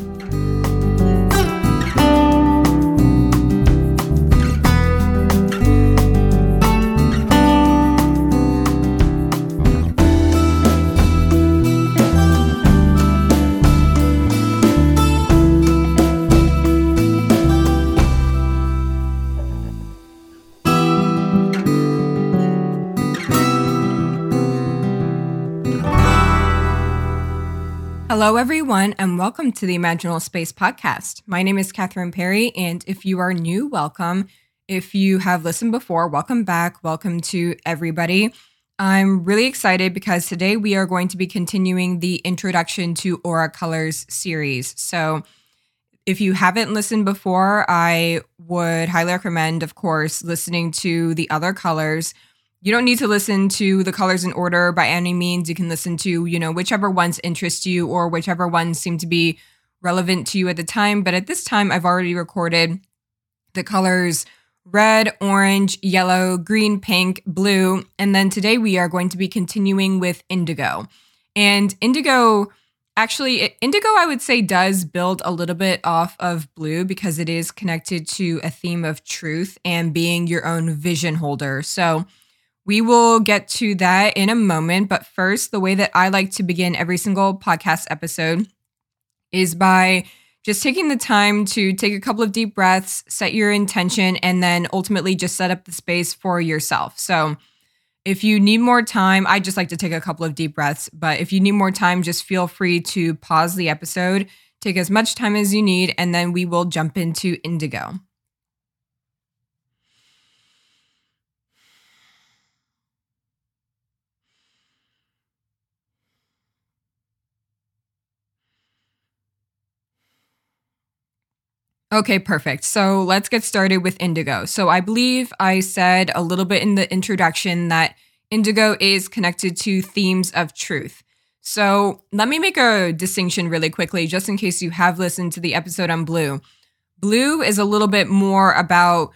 Bye. Hello, everyone, and welcome to the Imaginal Space Podcast. My name is Katherine Perry, and if you are new, welcome. If you have listened before, welcome back. Welcome to everybody. I'm really excited because today we are going to be continuing the Introduction to Aura Colors series. So, if you haven't listened before, I would highly recommend, of course, listening to the other colors you don't need to listen to the colors in order by any means. You can listen to, you know, whichever ones interest you or whichever ones seem to be relevant to you at the time. But at this time, I've already recorded the colors red, orange, yellow, green, pink, blue. And then today we are going to be continuing with indigo. And indigo, actually, indigo, I would say, does build a little bit off of blue because it is connected to a theme of truth and being your own vision holder. So, we will get to that in a moment. But first, the way that I like to begin every single podcast episode is by just taking the time to take a couple of deep breaths, set your intention, and then ultimately just set up the space for yourself. So, if you need more time, I just like to take a couple of deep breaths. But if you need more time, just feel free to pause the episode, take as much time as you need, and then we will jump into indigo. Okay, perfect. So let's get started with indigo. So I believe I said a little bit in the introduction that indigo is connected to themes of truth. So let me make a distinction really quickly, just in case you have listened to the episode on blue. Blue is a little bit more about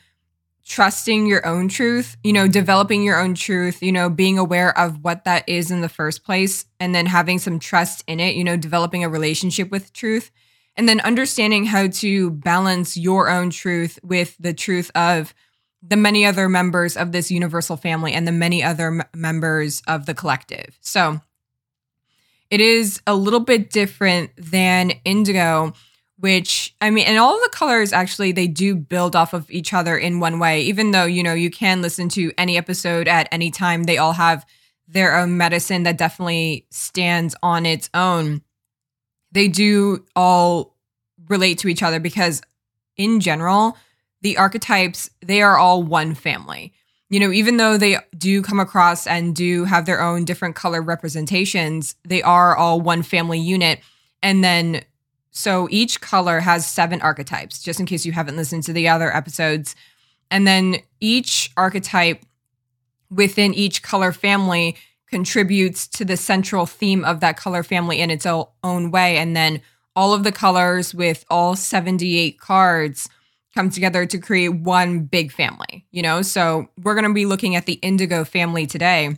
trusting your own truth, you know, developing your own truth, you know, being aware of what that is in the first place, and then having some trust in it, you know, developing a relationship with truth and then understanding how to balance your own truth with the truth of the many other members of this universal family and the many other m- members of the collective. So it is a little bit different than indigo which I mean and all the colors actually they do build off of each other in one way even though you know you can listen to any episode at any time they all have their own medicine that definitely stands on its own they do all relate to each other because in general, the archetypes, they are all one family. You know, even though they do come across and do have their own different color representations, they are all one family unit. And then, so each color has seven archetypes, just in case you haven't listened to the other episodes. And then each archetype within each color family contributes to the central theme of that color family in its own way. And then all of the colors with all 78 cards come together to create one big family, you know? So we're going to be looking at the indigo family today.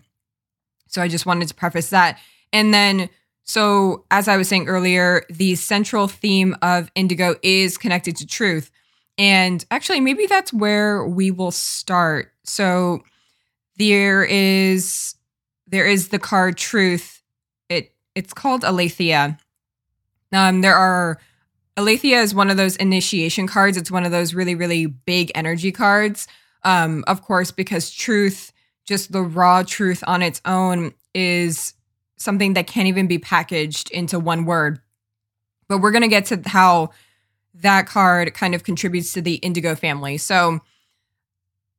So I just wanted to preface that. And then, so as I was saying earlier, the central theme of indigo is connected to truth. And actually, maybe that's where we will start. So there is there is the card Truth. It it's called Aletheia. Um, there are Aletheia is one of those initiation cards. It's one of those really really big energy cards. Um, of course, because Truth, just the raw truth on its own, is something that can't even be packaged into one word. But we're gonna get to how that card kind of contributes to the Indigo family. So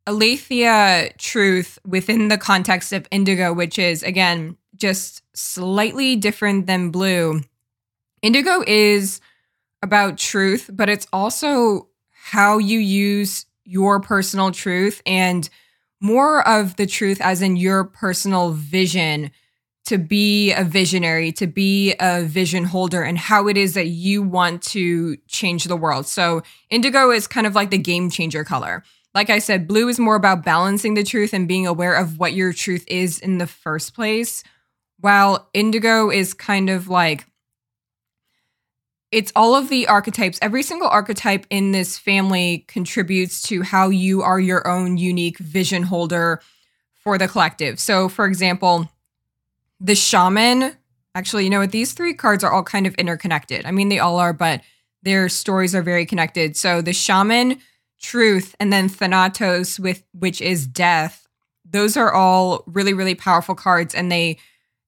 Aletheia truth within the context of indigo, which is again just slightly different than blue. Indigo is about truth, but it's also how you use your personal truth and more of the truth as in your personal vision to be a visionary, to be a vision holder, and how it is that you want to change the world. So, indigo is kind of like the game changer color like I said, blue is more about balancing the truth and being aware of what your truth is in the first place, while indigo is kind of like it's all of the archetypes. Every single archetype in this family contributes to how you are your own unique vision holder for the collective. So, for example, the shaman, actually, you know what? These three cards are all kind of interconnected. I mean, they all are, but their stories are very connected. So, the shaman, truth, and then Thanatos, with which is death. Those are all really, really powerful cards, and they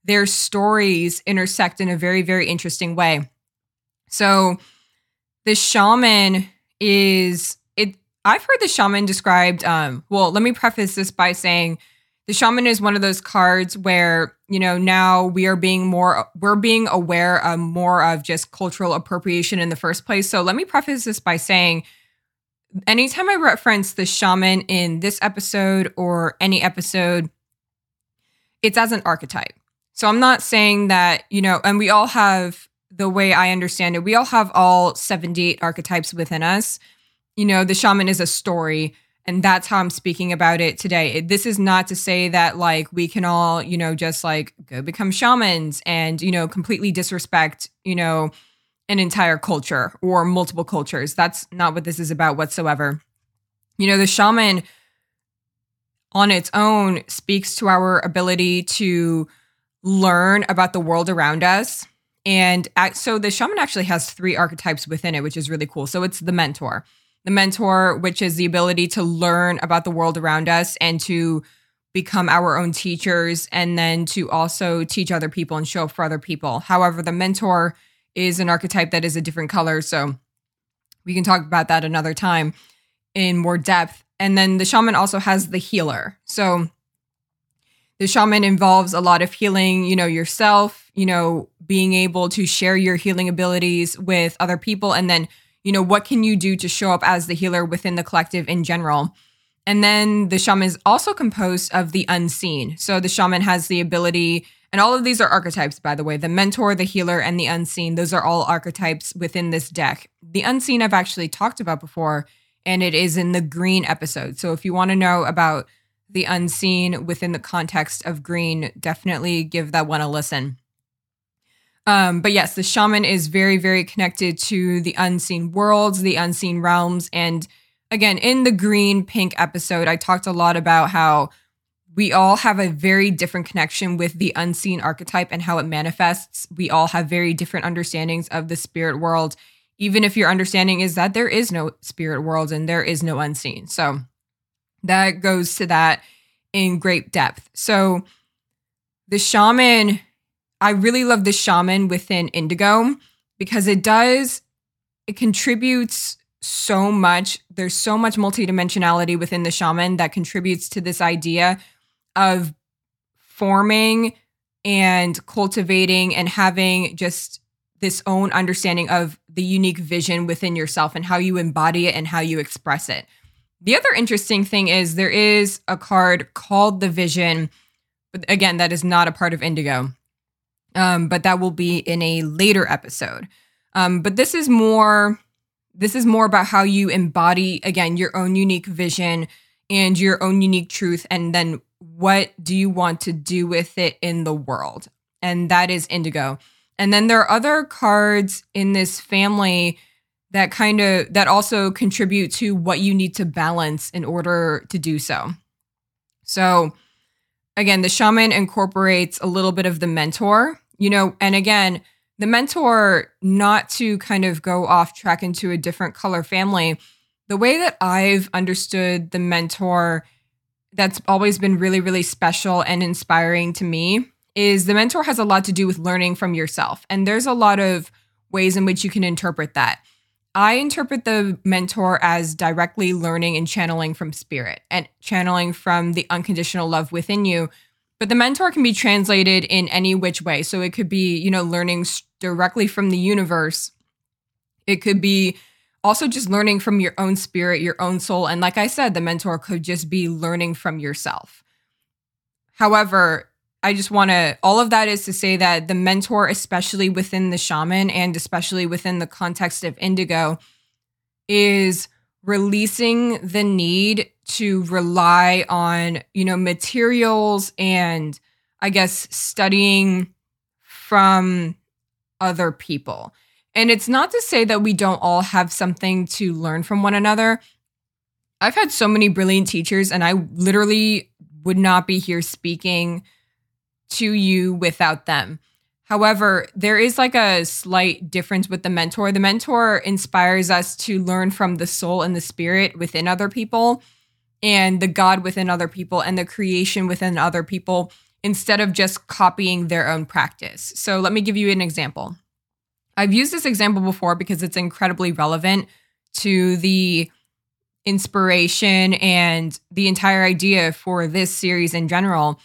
their stories intersect in a very, very interesting way. So the shaman is it I've heard the shaman described um well, let me preface this by saying the shaman is one of those cards where, you know, now we are being more we're being aware of more of just cultural appropriation in the first place. So let me preface this by saying anytime I reference the shaman in this episode or any episode, it's as an archetype. So I'm not saying that, you know, and we all have the way I understand it, we all have all 78 archetypes within us. You know, the shaman is a story, and that's how I'm speaking about it today. This is not to say that like we can all, you know, just like go become shamans and, you know, completely disrespect, you know, an entire culture or multiple cultures. That's not what this is about whatsoever. You know, the shaman on its own speaks to our ability to learn about the world around us and so the shaman actually has three archetypes within it, which is really cool. So it's the mentor, the mentor, which is the ability to learn about the world around us and to become our own teachers and then to also teach other people and show up for other people. However, the mentor is an archetype that is a different color. So we can talk about that another time in more depth. And then the shaman also has the healer. So the shaman involves a lot of healing, you know, yourself, you know, being able to share your healing abilities with other people. And then, you know, what can you do to show up as the healer within the collective in general? And then the shaman is also composed of the unseen. So the shaman has the ability, and all of these are archetypes, by the way the mentor, the healer, and the unseen. Those are all archetypes within this deck. The unseen I've actually talked about before, and it is in the green episode. So if you want to know about the unseen within the context of green, definitely give that one a listen. Um, but yes, the shaman is very, very connected to the unseen worlds, the unseen realms. And again, in the green pink episode, I talked a lot about how we all have a very different connection with the unseen archetype and how it manifests. We all have very different understandings of the spirit world, even if your understanding is that there is no spirit world and there is no unseen. So that goes to that in great depth. So the shaman, I really love the shaman within Indigo because it does, it contributes so much. There's so much multidimensionality within the shaman that contributes to this idea of forming and cultivating and having just this own understanding of the unique vision within yourself and how you embody it and how you express it. The other interesting thing is there is a card called the Vision, but again, that is not a part of Indigo. Um, but that will be in a later episode. Um, but this is more this is more about how you embody again your own unique vision and your own unique truth and then what do you want to do with it in the world and that is indigo and then there are other cards in this family that kind of that also contribute to what you need to balance in order to do so. So again, the shaman incorporates a little bit of the mentor, you know, and again, the mentor not to kind of go off track into a different color family. The way that I've understood the mentor that's always been really really special and inspiring to me is the mentor has a lot to do with learning from yourself. And there's a lot of ways in which you can interpret that. I interpret the mentor as directly learning and channeling from spirit and channeling from the unconditional love within you. But the mentor can be translated in any which way. So it could be, you know, learning directly from the universe. It could be also just learning from your own spirit, your own soul. And like I said, the mentor could just be learning from yourself. However, I just want to, all of that is to say that the mentor, especially within the shaman and especially within the context of indigo, is releasing the need to rely on, you know, materials and I guess studying from other people. And it's not to say that we don't all have something to learn from one another. I've had so many brilliant teachers, and I literally would not be here speaking to you without them. However, there is like a slight difference with the mentor. The mentor inspires us to learn from the soul and the spirit within other people and the God within other people and the creation within other people instead of just copying their own practice. So, let me give you an example. I've used this example before because it's incredibly relevant to the inspiration and the entire idea for this series in general.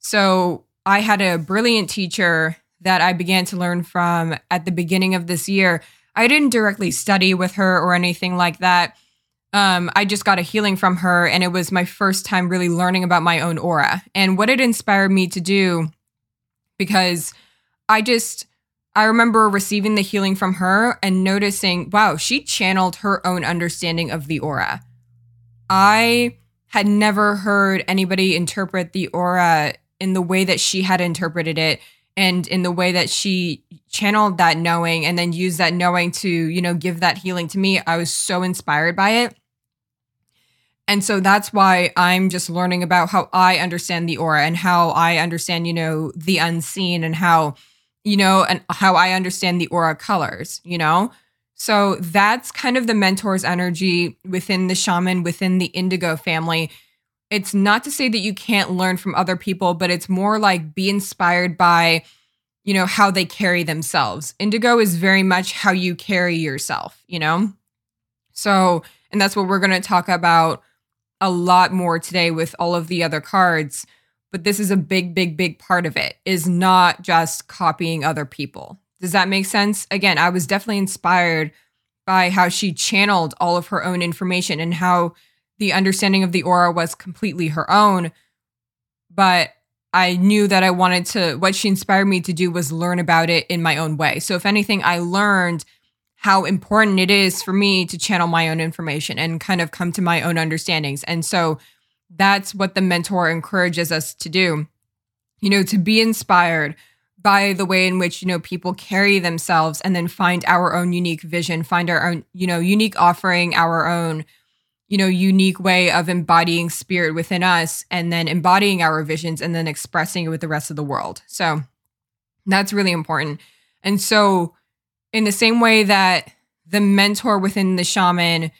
So, I had a brilliant teacher that I began to learn from at the beginning of this year. I didn't directly study with her or anything like that. Um, I just got a healing from her, and it was my first time really learning about my own aura and what it inspired me to do because I just, I remember receiving the healing from her and noticing, wow, she channeled her own understanding of the aura. I had never heard anybody interpret the aura in the way that she had interpreted it and in the way that she channeled that knowing and then used that knowing to you know give that healing to me i was so inspired by it and so that's why i'm just learning about how i understand the aura and how i understand you know the unseen and how you know and how i understand the aura colors you know so that's kind of the mentor's energy within the shaman within the indigo family it's not to say that you can't learn from other people, but it's more like be inspired by, you know, how they carry themselves. Indigo is very much how you carry yourself, you know? So, and that's what we're going to talk about a lot more today with all of the other cards. But this is a big, big, big part of it is not just copying other people. Does that make sense? Again, I was definitely inspired by how she channeled all of her own information and how the understanding of the aura was completely her own. But I knew that I wanted to, what she inspired me to do was learn about it in my own way. So, if anything, I learned how important it is for me to channel my own information and kind of come to my own understandings. And so that's what the mentor encourages us to do, you know, to be inspired by the way in which, you know, people carry themselves and then find our own unique vision, find our own, you know, unique offering, our own you know, unique way of embodying spirit within us and then embodying our visions and then expressing it with the rest of the world. So that's really important. And so, in the same way that the mentor within the shaman,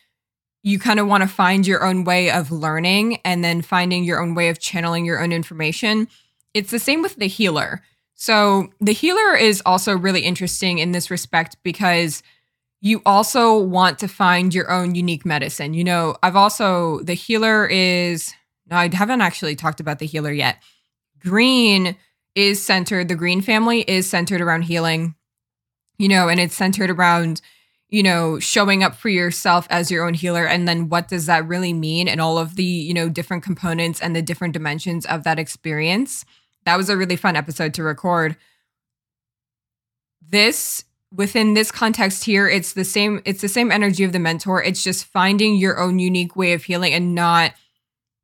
you kind of want to find your own way of learning and then finding your own way of channeling your own information. It's the same with the healer. So, the healer is also really interesting in this respect because you also want to find your own unique medicine. You know, I've also, the healer is, no, I haven't actually talked about the healer yet. Green is centered, the green family is centered around healing, you know, and it's centered around, you know, showing up for yourself as your own healer. And then what does that really mean? And all of the, you know, different components and the different dimensions of that experience. That was a really fun episode to record. This within this context here it's the same it's the same energy of the mentor it's just finding your own unique way of healing and not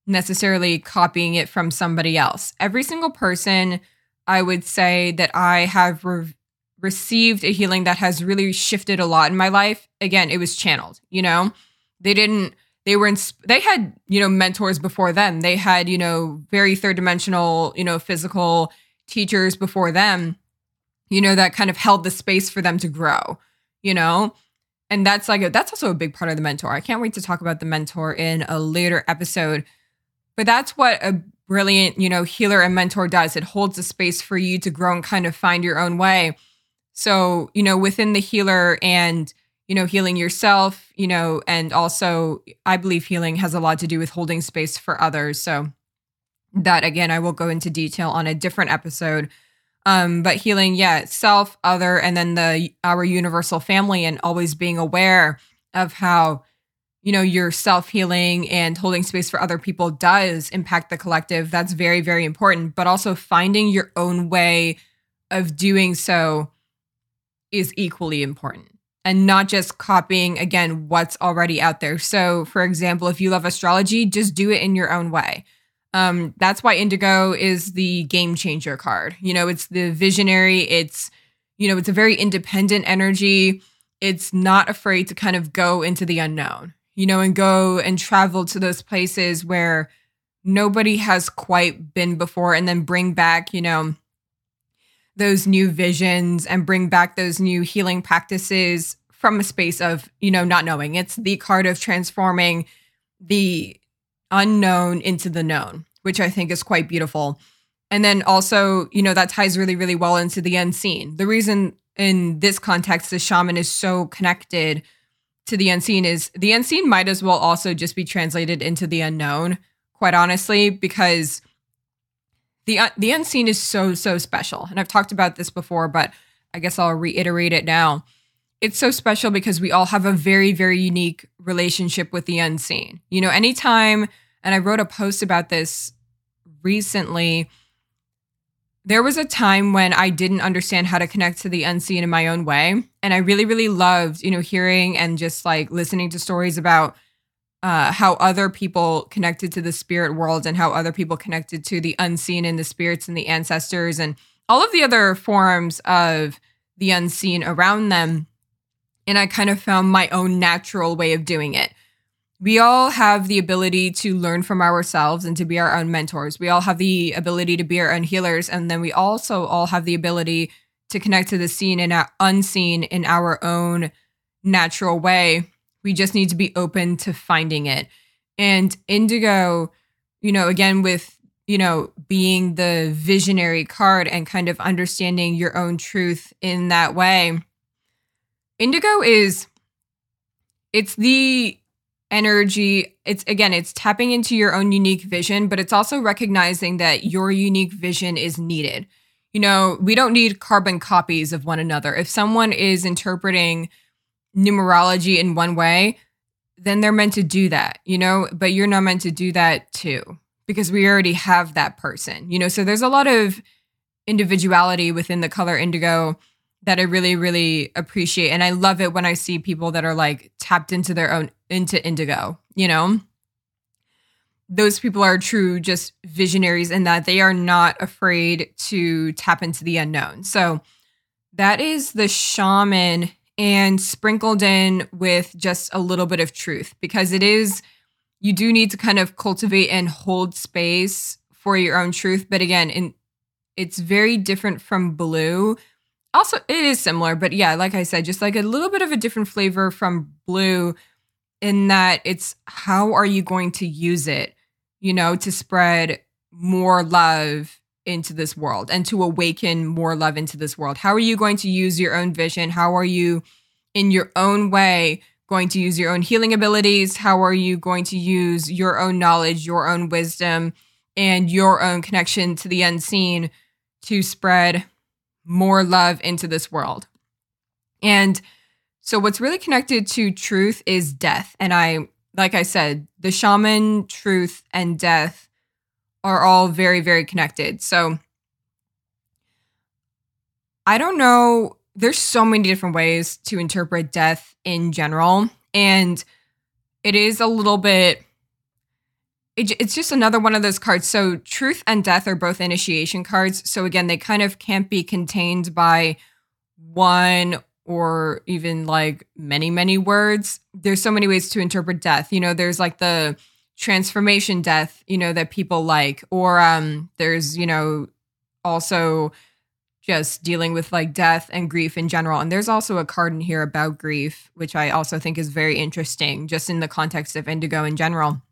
necessarily copying it from somebody else every single person i would say that i have re- received a healing that has really shifted a lot in my life again it was channeled you know they didn't they were in they had you know mentors before them they had you know very third dimensional you know physical teachers before them you know, that kind of held the space for them to grow, you know? And that's like, a, that's also a big part of the mentor. I can't wait to talk about the mentor in a later episode. But that's what a brilliant, you know, healer and mentor does. It holds a space for you to grow and kind of find your own way. So, you know, within the healer and, you know, healing yourself, you know, and also I believe healing has a lot to do with holding space for others. So, that again, I will go into detail on a different episode. Um, but healing, yeah, self, other, and then the our universal family, and always being aware of how you know your self healing and holding space for other people does impact the collective. That's very, very important. But also finding your own way of doing so is equally important and not just copying again what's already out there. So, for example, if you love astrology, just do it in your own way. Um, that's why Indigo is the game changer card. You know, it's the visionary, it's, You know, it's a very independent energy. It's not afraid to kind of go into the unknown, you know, and go and travel to those places where nobody has quite been before and then bring back, you know, those new visions and bring back those new healing practices from a space of, you know, not knowing. It's the card of transforming the unknown into the known, which I think is quite beautiful. And then also, you know, that ties really, really well into the unseen. The reason in this context the shaman is so connected to the unseen is the unseen might as well also just be translated into the unknown, quite honestly, because the uh, the unseen is so so special. And I've talked about this before, but I guess I'll reiterate it now it's so special because we all have a very, very unique relationship with the unseen. You know, anytime, and I wrote a post about this recently, there was a time when I didn't understand how to connect to the unseen in my own way. And I really, really loved, you know, hearing and just like listening to stories about uh, how other people connected to the spirit world and how other people connected to the unseen and the spirits and the ancestors and all of the other forms of the unseen around them and I kind of found my own natural way of doing it. We all have the ability to learn from ourselves and to be our own mentors. We all have the ability to be our own healers. And then we also all have the ability to connect to the seen and unseen in our own natural way. We just need to be open to finding it. And indigo, you know, again, with, you know, being the visionary card and kind of understanding your own truth in that way Indigo is it's the energy it's again it's tapping into your own unique vision but it's also recognizing that your unique vision is needed you know we don't need carbon copies of one another if someone is interpreting numerology in one way then they're meant to do that you know but you're not meant to do that too because we already have that person you know so there's a lot of individuality within the color indigo that I really, really appreciate. And I love it when I see people that are like tapped into their own, into indigo, you know? Those people are true just visionaries in that they are not afraid to tap into the unknown. So that is the shaman and sprinkled in with just a little bit of truth because it is, you do need to kind of cultivate and hold space for your own truth. But again, in, it's very different from blue also it is similar but yeah like i said just like a little bit of a different flavor from blue in that it's how are you going to use it you know to spread more love into this world and to awaken more love into this world how are you going to use your own vision how are you in your own way going to use your own healing abilities how are you going to use your own knowledge your own wisdom and your own connection to the unseen to spread more love into this world. And so what's really connected to truth is death. And I, like I said, the shaman, truth, and death are all very, very connected. So I don't know. There's so many different ways to interpret death in general. And it is a little bit it, it's just another one of those cards. So truth and death are both initiation cards. So again, they kind of can't be contained by one or even like many, many words. There's so many ways to interpret death. You know, there's like the transformation death, you know, that people like, or um, there's, you know, also just dealing with like death and grief in general. And there's also a card in here about grief, which I also think is very interesting, just in the context of indigo in general.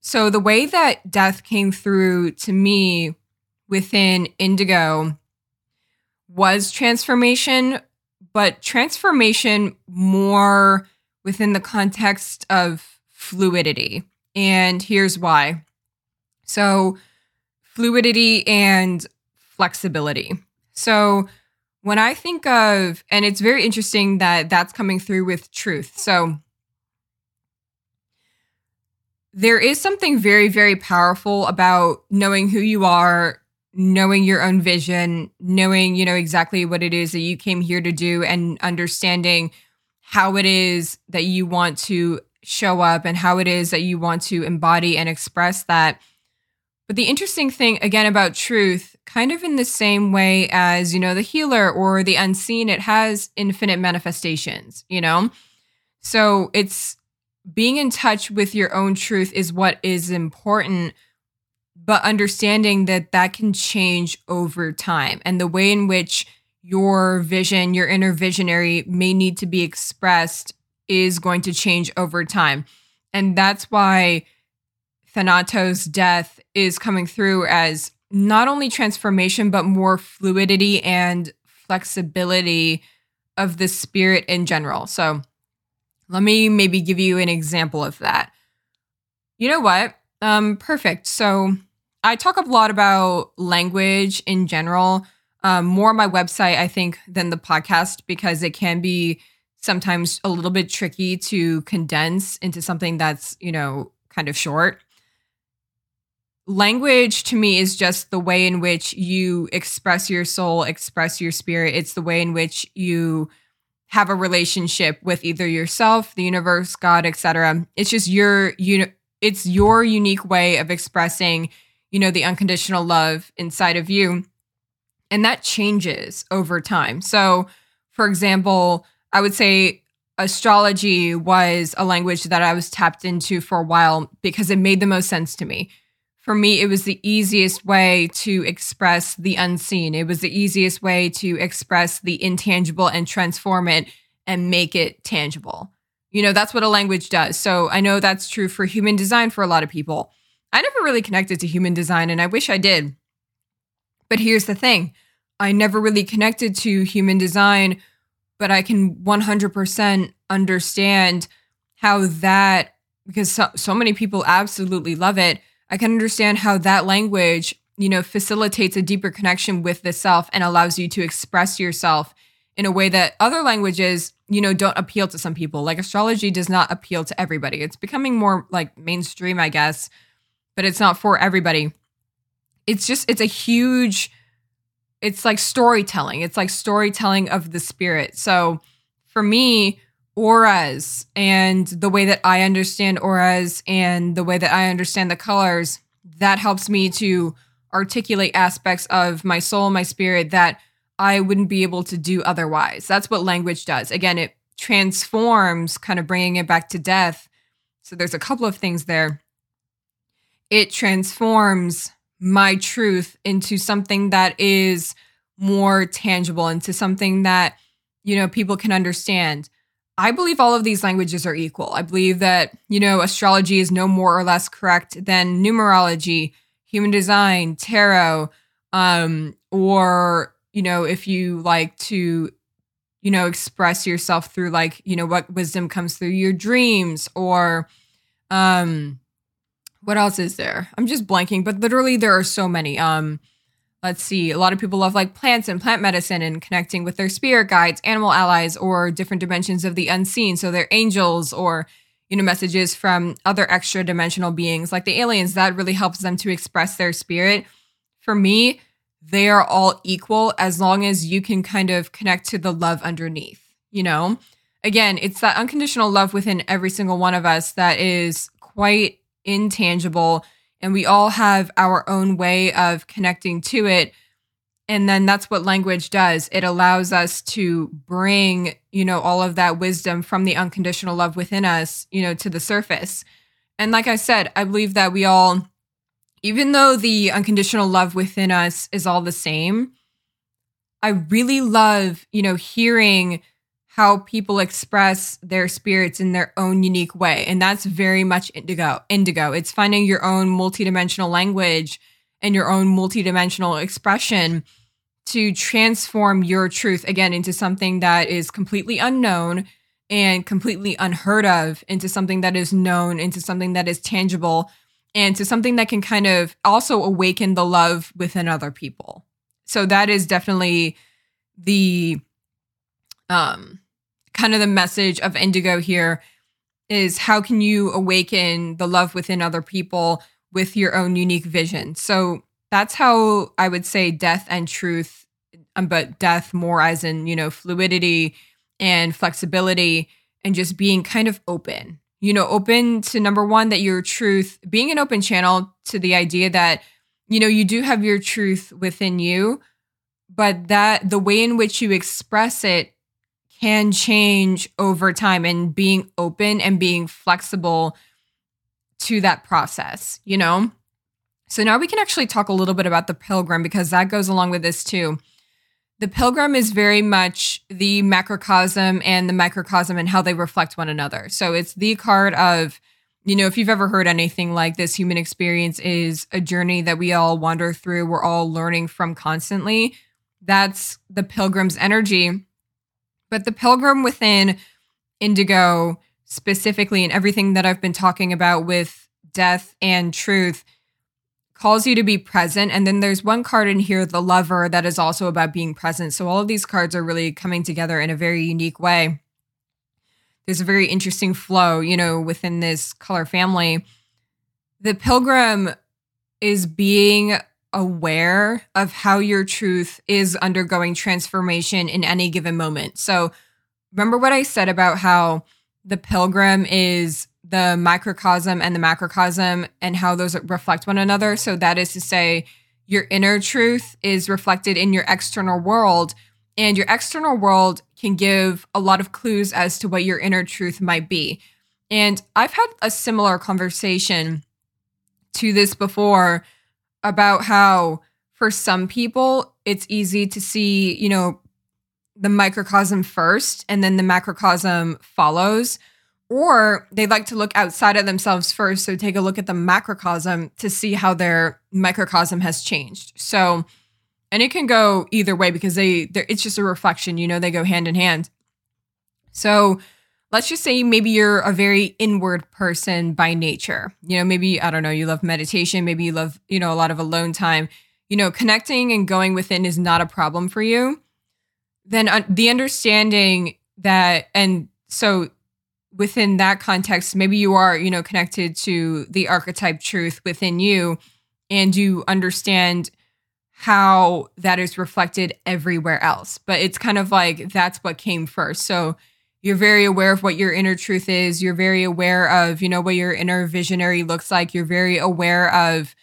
So the way that death came through to me within Indigo was transformation, but transformation more within the context of fluidity. And here's why. So, fluidity and flexibility. So, when I think of, and it's very interesting that that's coming through with truth. So, there is something very, very powerful about knowing who you are, knowing your own vision, knowing, you know, exactly what it is that you came here to do and understanding how it is that you want to show up and how it is that you want to embody and express that. But the interesting thing, again, about truth, kind of in the same way as, you know, the healer or the unseen, it has infinite manifestations, you know? So it's being in touch with your own truth is what is important, but understanding that that can change over time and the way in which your vision, your inner visionary may need to be expressed is going to change over time. And that's why Thanatos' death is coming through as not only transformation, but more fluidity and flexibility of the spirit in general. So let me maybe give you an example of that. You know what? Um, perfect. So I talk a lot about language in general, um, more my website, I think, than the podcast because it can be sometimes a little bit tricky to condense into something that's, you know, kind of short language to me is just the way in which you express your soul, express your spirit. It's the way in which you have a relationship with either yourself, the universe, God, etc. It's just your you know, it's your unique way of expressing, you know, the unconditional love inside of you. And that changes over time. So, for example, I would say astrology was a language that I was tapped into for a while because it made the most sense to me for me, it was the easiest way to express the unseen. It was the easiest way to express the intangible and transform it and make it tangible. You know, that's what a language does. So I know that's true for human design for a lot of people. I never really connected to human design, and I wish I did. But here's the thing I never really connected to human design, but I can 100% understand how that, because so, so many people absolutely love it I can understand how that language, you know, facilitates a deeper connection with the self and allows you to express yourself in a way that other languages, you know, don't appeal to some people. Like astrology does not appeal to everybody. It's becoming more like mainstream, I guess, but it's not for everybody. It's just it's a huge it's like storytelling. It's like storytelling of the spirit. So for me, auras and the way that I understand auras and the way that I understand the colors, that helps me to articulate aspects of my soul, my spirit that I wouldn't be able to do otherwise. That's what language does. Again, it transforms, kind of bringing it back to death. So there's a couple of things there. It transforms my truth into something that is more tangible, into something that, you know, people can understand. I believe all of these languages are equal. I believe that, you know, astrology is no more or less correct than numerology, human design, tarot, um, or, you know, if you like to, you know, express yourself through like, you know, what wisdom comes through your dreams or, um, what else is there? I'm just blanking, but literally there are so many. Um, let's see, a lot of people love like plants and plant medicine and connecting with their spirit guides, animal allies, or different dimensions of the unseen. So they're angels or, you know, messages from other extra dimensional beings like the aliens. That really helps them to express their spirit. For me, they are all equal as long as you can kind of connect to the love underneath, you know? Again, it's that unconditional love within every single one of us that is quite intangible and we all have our own way of connecting to it. And then that's what language does. It allows us to bring you know all of that wisdom from the unconditional love within us you know to the surface. And like i said i believe that we all even though the unconditional love within us is all the same i really love you know hearing how people express their spirits in their own unique way. And that's very much indigo. Indigo. It's finding your own multidimensional language and your own multidimensional expression to transform your truth again into something that is completely unknown and completely unheard of into something that is known, into something that is tangible, and to something that can kind of also awaken the love within other people. So that is definitely the um kind of the message of Indigo here is how can you awaken the love within other people with your own unique vision. So that's how I would say death and truth, um, but death more as in, you know, fluidity and flexibility and just being kind of open. You know, open to number one, that your truth, being an open channel to the idea that you know, you do have your truth within you, but that the way in which you express it can change over time and being open and being flexible to that process, you know? So now we can actually talk a little bit about the pilgrim because that goes along with this too. The pilgrim is very much the macrocosm and the microcosm and how they reflect one another. So it's the card of, you know, if you've ever heard anything like this, human experience is a journey that we all wander through. We're all learning from constantly. That's the pilgrim's energy. But the pilgrim within indigo, specifically, and everything that I've been talking about with death and truth calls you to be present. And then there's one card in here, the lover, that is also about being present. So all of these cards are really coming together in a very unique way. There's a very interesting flow, you know, within this color family. The pilgrim is being aware of how your truth is undergoing transformation in any given moment. So remember what I said about how the pilgrim is the microcosm and the macrocosm and how those reflect one another. So that is to say, your inner truth is reflected in your external world, and your external world can give a lot of clues as to what your inner truth might be. And I've had a similar conversation to this before about how for some people it's easy to see, you know, the microcosm first and then the macrocosm follows or they like to look outside of themselves first so take a look at the macrocosm to see how their microcosm has changed. So and it can go either way because they it's just a reflection you know they go hand in hand. So let's just say maybe you're a very inward person by nature you know maybe i don't know you love meditation maybe you love you know a lot of alone time you know connecting and going within is not a problem for you then uh, the understanding that and so within that context, maybe you are, you know, connected to the archetype truth within you and you understand how that is reflected everywhere else. But it's kind of like that's what came first. So you're very aware of what your inner truth is. You're very aware of, you know, what your inner visionary looks like. You're very aware of,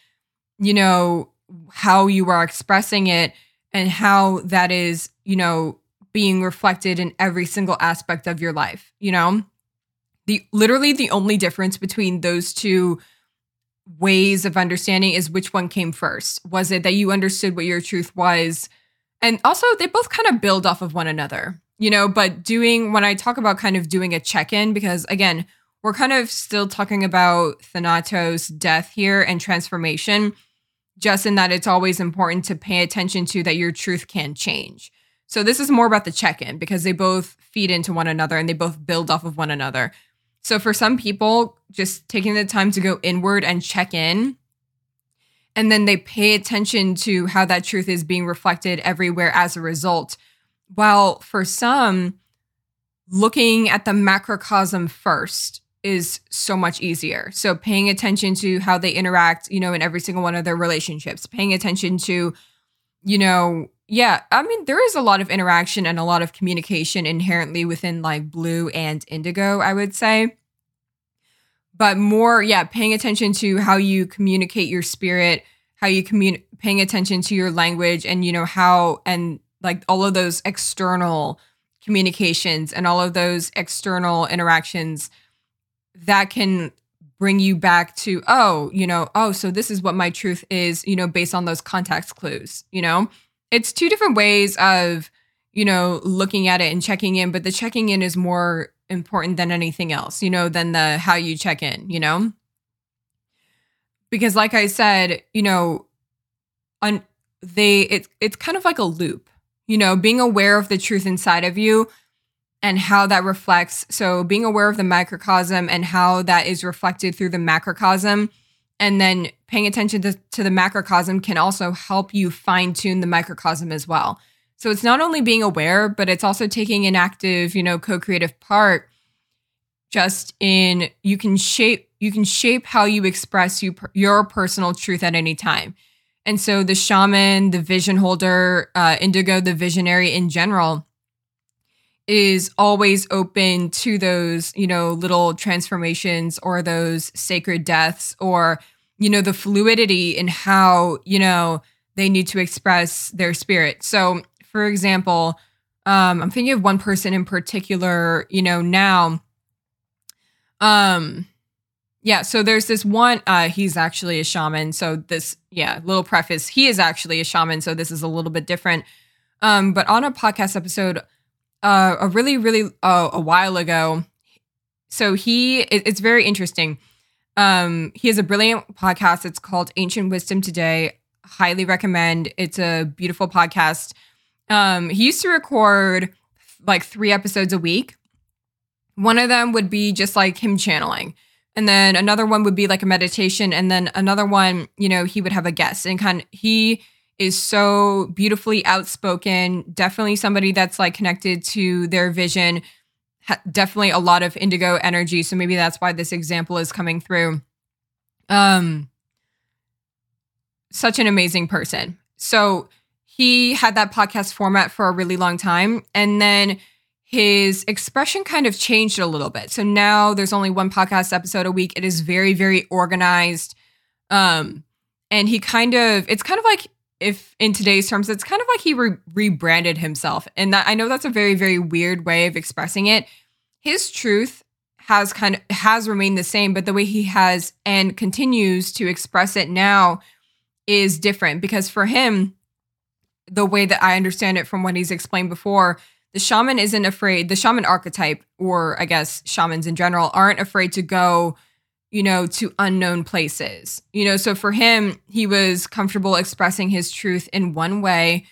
you know, how you are expressing it and how that is, you know, being reflected in every single aspect of your life, you know? the literally the only difference between those two ways of understanding is which one came first. Was it that you understood what your truth was? And also, they both kind of build off of one another, you know. But doing, when I talk about kind of doing a check in, because again, we're kind of still talking about Thanatos' death here and transformation, just in that it's always important to pay attention to that your truth can change. So, this is more about the check in because they both feed into one another and they both build off of one another. So for some people, just taking the time to go inward and check in, and then they pay attention to how that truth is being reflected everywhere as a result. While for some, looking at the macrocosm first is so much easier. So paying attention to how they interact, you know, in every single one of their relationships, paying attention to, you know, yeah, I mean, there is a lot of interaction and a lot of communication inherently within like blue and indigo, I would say. But more, yeah, paying attention to how you communicate your spirit, how you communicate, paying attention to your language, and, you know, how, and like all of those external communications and all of those external interactions that can bring you back to, oh, you know, oh, so this is what my truth is, you know, based on those context clues, you know? it's two different ways of you know looking at it and checking in but the checking in is more important than anything else you know than the how you check in you know because like i said you know on they it's it's kind of like a loop you know being aware of the truth inside of you and how that reflects so being aware of the microcosm and how that is reflected through the macrocosm and then paying attention to, to the macrocosm can also help you fine tune the microcosm as well. So it's not only being aware, but it's also taking an active, you know, co-creative part just in you can shape you can shape how you express you, your personal truth at any time. And so the shaman, the vision holder, uh, indigo, the visionary in general, is always open to those, you know, little transformations or those sacred deaths or you know, the fluidity in how, you know, they need to express their spirit. So, for example, um, I'm thinking of one person in particular, you know, now. Um, yeah, so there's this one, uh, he's actually a shaman. So this, yeah, little preface, he is actually a shaman, so this is a little bit different. Um, but on a podcast episode, uh, a really, really uh, a while ago, so he, it, it's very interesting. Um, he has a brilliant podcast. It's called Ancient Wisdom Today. Highly recommend. It's a beautiful podcast. Um, he used to record like three episodes a week. One of them would be just like him channeling. And then another one would be like a meditation. And then another one, you know, he would have a guest and kind of, he is so beautifully outspoken. Definitely somebody that's like connected to their vision. Ha- definitely a lot of indigo energy. So maybe that's why this example is coming through. Um, such an amazing person. So he had that podcast format for a really long time. And then his expression kind of changed a little bit. So now there's only one podcast episode a week. It is very, very organized. Um, and he kind of, it's kind of like if in today's terms, it's kind of like he re- rebranded himself. And that I know that's a very, very weird way of expressing it. His truth has kind of has remained the same, but the way he has and continues to express it now is different because for him, the way that I understand it from what he's explained before, the shaman isn't afraid, the shaman archetype, or I guess shamans in general, aren't afraid to go, you know, to unknown places. You know, so for him, he was comfortable expressing his truth in one way.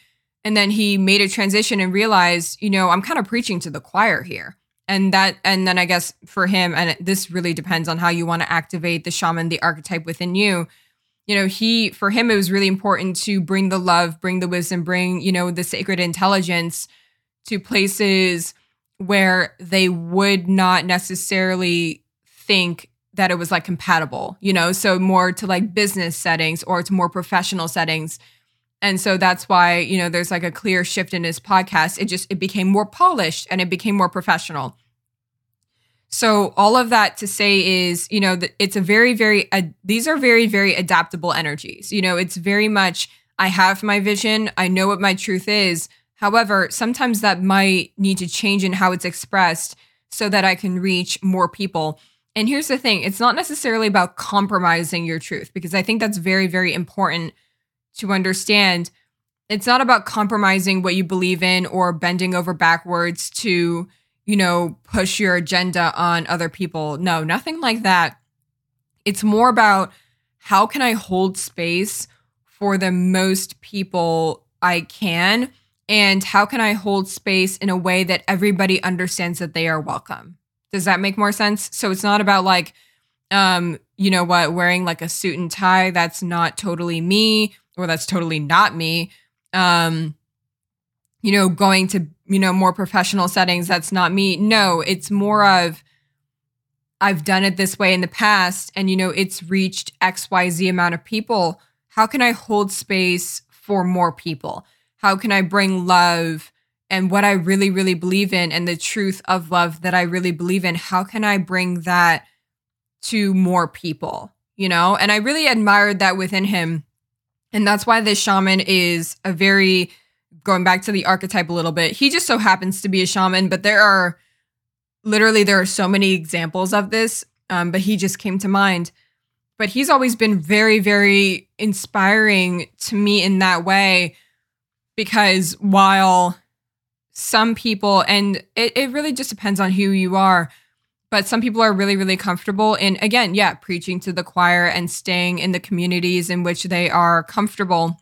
And then he made a transition and realized, you know, I'm kind of preaching to the choir here. And that, and then I guess for him, and this really depends on how you want to activate the shaman, the archetype within you you know he for him it was really important to bring the love bring the wisdom bring you know the sacred intelligence to places where they would not necessarily think that it was like compatible, you know, so more to like business settings or to more professional settings. And so that's why, you know, there's like a clear shift in his podcast. It just it became more polished and it became more professional. So all of that to say is, you know, it's a very very uh, these are very very adaptable energies. You know, it's very much I have my vision, I know what my truth is, However, sometimes that might need to change in how it's expressed so that I can reach more people. And here's the thing it's not necessarily about compromising your truth, because I think that's very, very important to understand. It's not about compromising what you believe in or bending over backwards to, you know, push your agenda on other people. No, nothing like that. It's more about how can I hold space for the most people I can and how can I hold space in a way that everybody understands that they are welcome? Does that make more sense? So it's not about like, um, you know what, wearing like a suit and tie. That's not totally me, or that's totally not me. Um, you know, going to, you know, more professional settings. That's not me. No, it's more of, I've done it this way in the past and, you know, it's reached XYZ amount of people. How can I hold space for more people? How can I bring love and what I really, really believe in and the truth of love that I really believe in? How can I bring that to more people? You know, and I really admired that within him. And that's why this shaman is a very, going back to the archetype a little bit, he just so happens to be a shaman, but there are literally, there are so many examples of this. Um, but he just came to mind. But he's always been very, very inspiring to me in that way because while some people, and it, it really just depends on who you are, but some people are really, really comfortable in, again, yeah, preaching to the choir and staying in the communities in which they are comfortable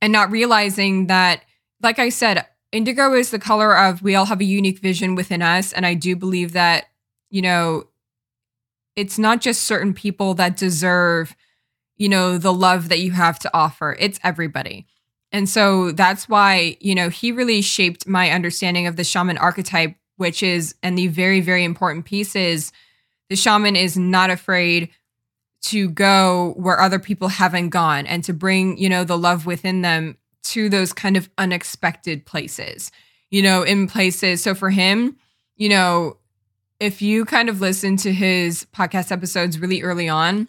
and not realizing that, like I said, indigo is the color of we all have a unique vision within us. And I do believe that, you know, it's not just certain people that deserve, you know, the love that you have to offer, it's everybody. And so that's why, you know, he really shaped my understanding of the shaman archetype, which is, and the very, very important piece is the shaman is not afraid to go where other people haven't gone and to bring, you know, the love within them to those kind of unexpected places, you know, in places. So for him, you know, if you kind of listen to his podcast episodes really early on,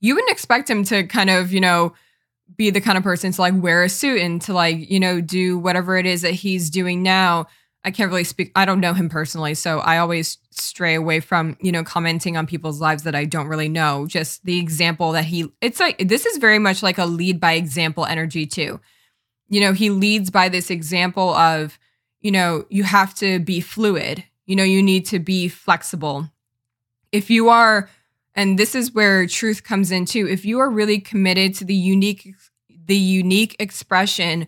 you wouldn't expect him to kind of, you know, be the kind of person to like wear a suit and to like, you know, do whatever it is that he's doing now. I can't really speak. I don't know him personally, so I always stray away from, you know, commenting on people's lives that I don't really know. Just the example that he it's like this is very much like a lead by example energy too. You know, he leads by this example of, you know, you have to be fluid. You know, you need to be flexible. If you are and this is where truth comes in too. If you are really committed to the unique the unique expression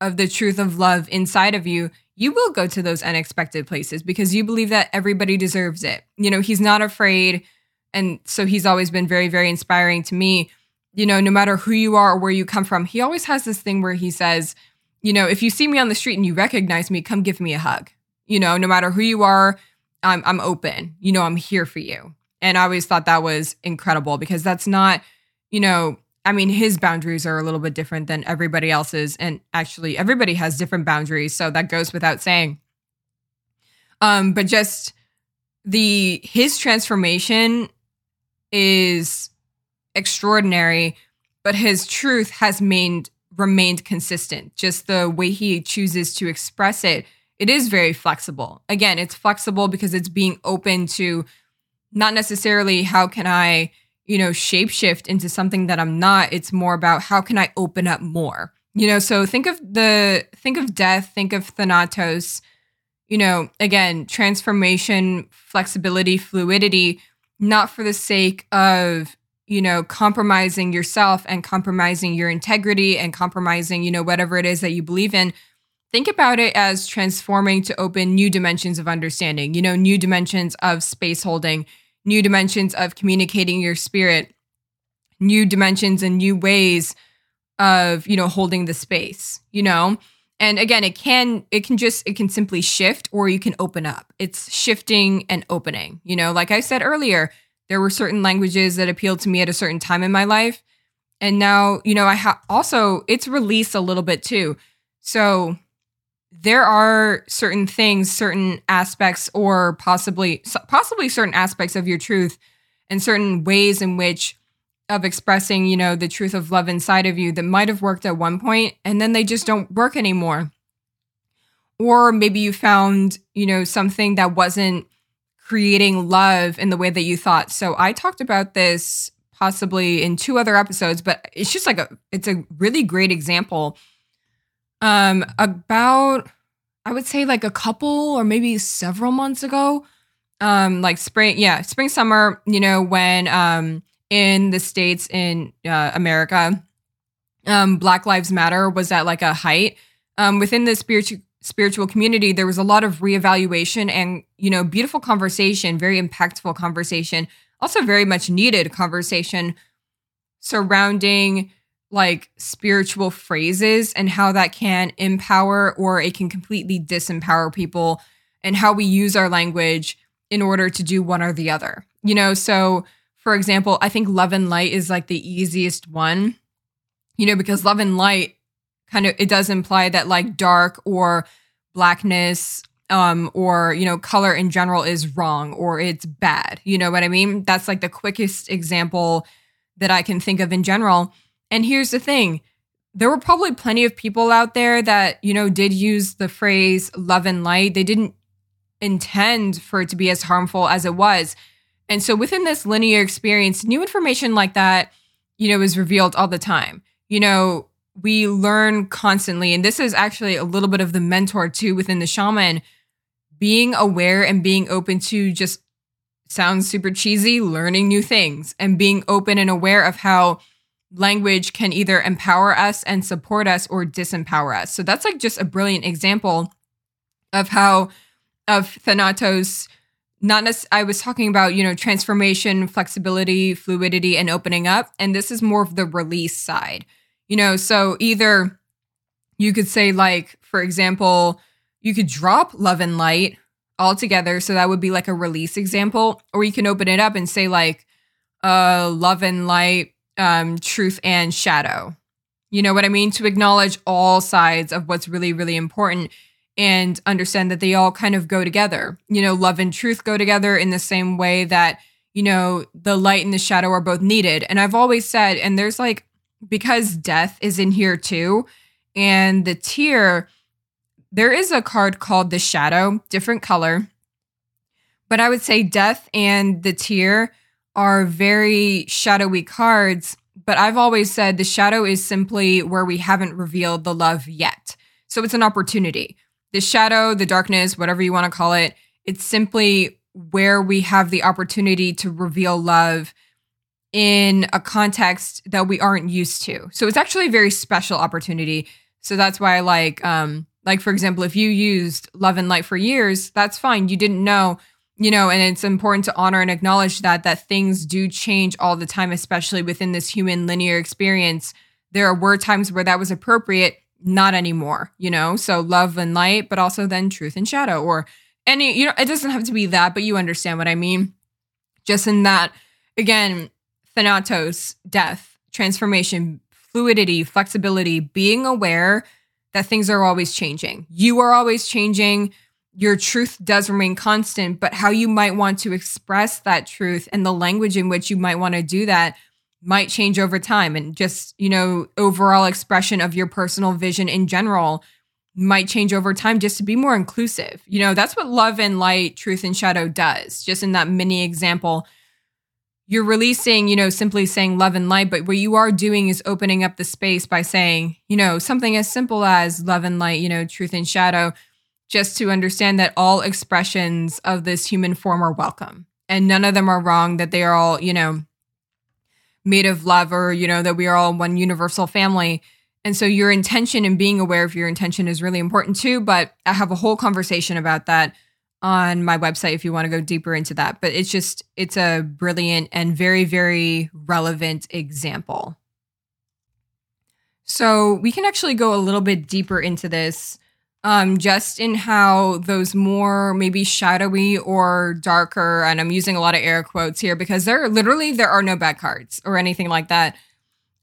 of the truth of love inside of you you will go to those unexpected places because you believe that everybody deserves it. You know he's not afraid and so he's always been very very inspiring to me. You know no matter who you are or where you come from he always has this thing where he says you know if you see me on the street and you recognize me come give me a hug. You know no matter who you are i'm, I'm open. You know i'm here for you and I always thought that was incredible because that's not, you know, I mean, his boundaries are a little bit different than everybody else's. And actually, everybody has different boundaries. So that goes without saying. Um, but just the his transformation is extraordinary, but his truth has remained remained consistent. Just the way he chooses to express it, it is very flexible. Again, it's flexible because it's being open to not necessarily how can I, you know, shapeshift into something that I'm not. It's more about how can I open up more. You know, so think of the think of death, think of Thanatos, you know, again, transformation, flexibility, fluidity, not for the sake of, you know, compromising yourself and compromising your integrity and compromising, you know, whatever it is that you believe in. Think about it as transforming to open new dimensions of understanding, you know, new dimensions of space holding, new dimensions of communicating your spirit, new dimensions and new ways of, you know, holding the space, you know? And again, it can it can just it can simply shift or you can open up. It's shifting and opening. You know, like I said earlier, there were certain languages that appealed to me at a certain time in my life. And now, you know, I have also it's released a little bit too. So there are certain things, certain aspects, or possibly possibly certain aspects of your truth, and certain ways in which of expressing, you know, the truth of love inside of you that might have worked at one point, and then they just don't work anymore. Or maybe you found, you know, something that wasn't creating love in the way that you thought. So I talked about this possibly in two other episodes, but it's just like a it's a really great example um about I would say like a couple or maybe several months ago. Um like spring yeah, spring summer, you know, when um in the states in uh, America um Black Lives Matter was at like a height. Um within the spiritual spiritual community there was a lot of reevaluation and you know beautiful conversation very impactful conversation also very much needed conversation surrounding like spiritual phrases and how that can empower or it can completely disempower people and how we use our language in order to do one or the other. You know, so for example, I think love and light is like the easiest one. You know, because love and light kind of it does imply that like dark or blackness um or you know color in general is wrong or it's bad. You know what I mean? That's like the quickest example that I can think of in general. And here's the thing there were probably plenty of people out there that, you know, did use the phrase love and light. They didn't intend for it to be as harmful as it was. And so within this linear experience, new information like that, you know, is revealed all the time. You know, we learn constantly. And this is actually a little bit of the mentor too within the shaman, being aware and being open to just sounds super cheesy, learning new things and being open and aware of how language can either empower us and support us or disempower us. So that's like just a brilliant example of how of Thanatos not as I was talking about, you know, transformation, flexibility, fluidity and opening up and this is more of the release side. You know, so either you could say like for example, you could drop love and light altogether so that would be like a release example or you can open it up and say like uh love and light um, truth and shadow. You know what I mean? To acknowledge all sides of what's really, really important and understand that they all kind of go together. You know, love and truth go together in the same way that, you know, the light and the shadow are both needed. And I've always said, and there's like, because death is in here too, and the tear, there is a card called the shadow, different color. But I would say death and the tear are very shadowy cards. But I've always said the shadow is simply where we haven't revealed the love yet. So it's an opportunity. The shadow, the darkness, whatever you want to call it, it's simply where we have the opportunity to reveal love in a context that we aren't used to. So it's actually a very special opportunity. So that's why I like um like for example, if you used love and light for years, that's fine. You didn't know, you know, and it's important to honor and acknowledge that that things do change all the time, especially within this human linear experience. There were times where that was appropriate, not anymore, you know? So love and light, but also then truth and shadow or any, you know, it doesn't have to be that, but you understand what I mean. Just in that, again, thanatos, death, transformation, fluidity, flexibility, being aware that things are always changing. You are always changing. Your truth does remain constant, but how you might want to express that truth and the language in which you might want to do that might change over time. And just, you know, overall expression of your personal vision in general might change over time just to be more inclusive. You know, that's what love and light, truth and shadow does. Just in that mini example, you're releasing, you know, simply saying love and light, but what you are doing is opening up the space by saying, you know, something as simple as love and light, you know, truth and shadow, just to understand that all expressions of this human form are welcome and none of them are wrong, that they are all, you know, made of love or, you know, that we are all one universal family and so your intention and being aware of your intention is really important too. But I have a whole conversation about that on my website if you want to go deeper into that. But it's just, it's a brilliant and very, very relevant example. So we can actually go a little bit deeper into this, um, just in how those more maybe shadowy or darker, and I'm using a lot of air quotes here because there literally there are no bad cards or anything like that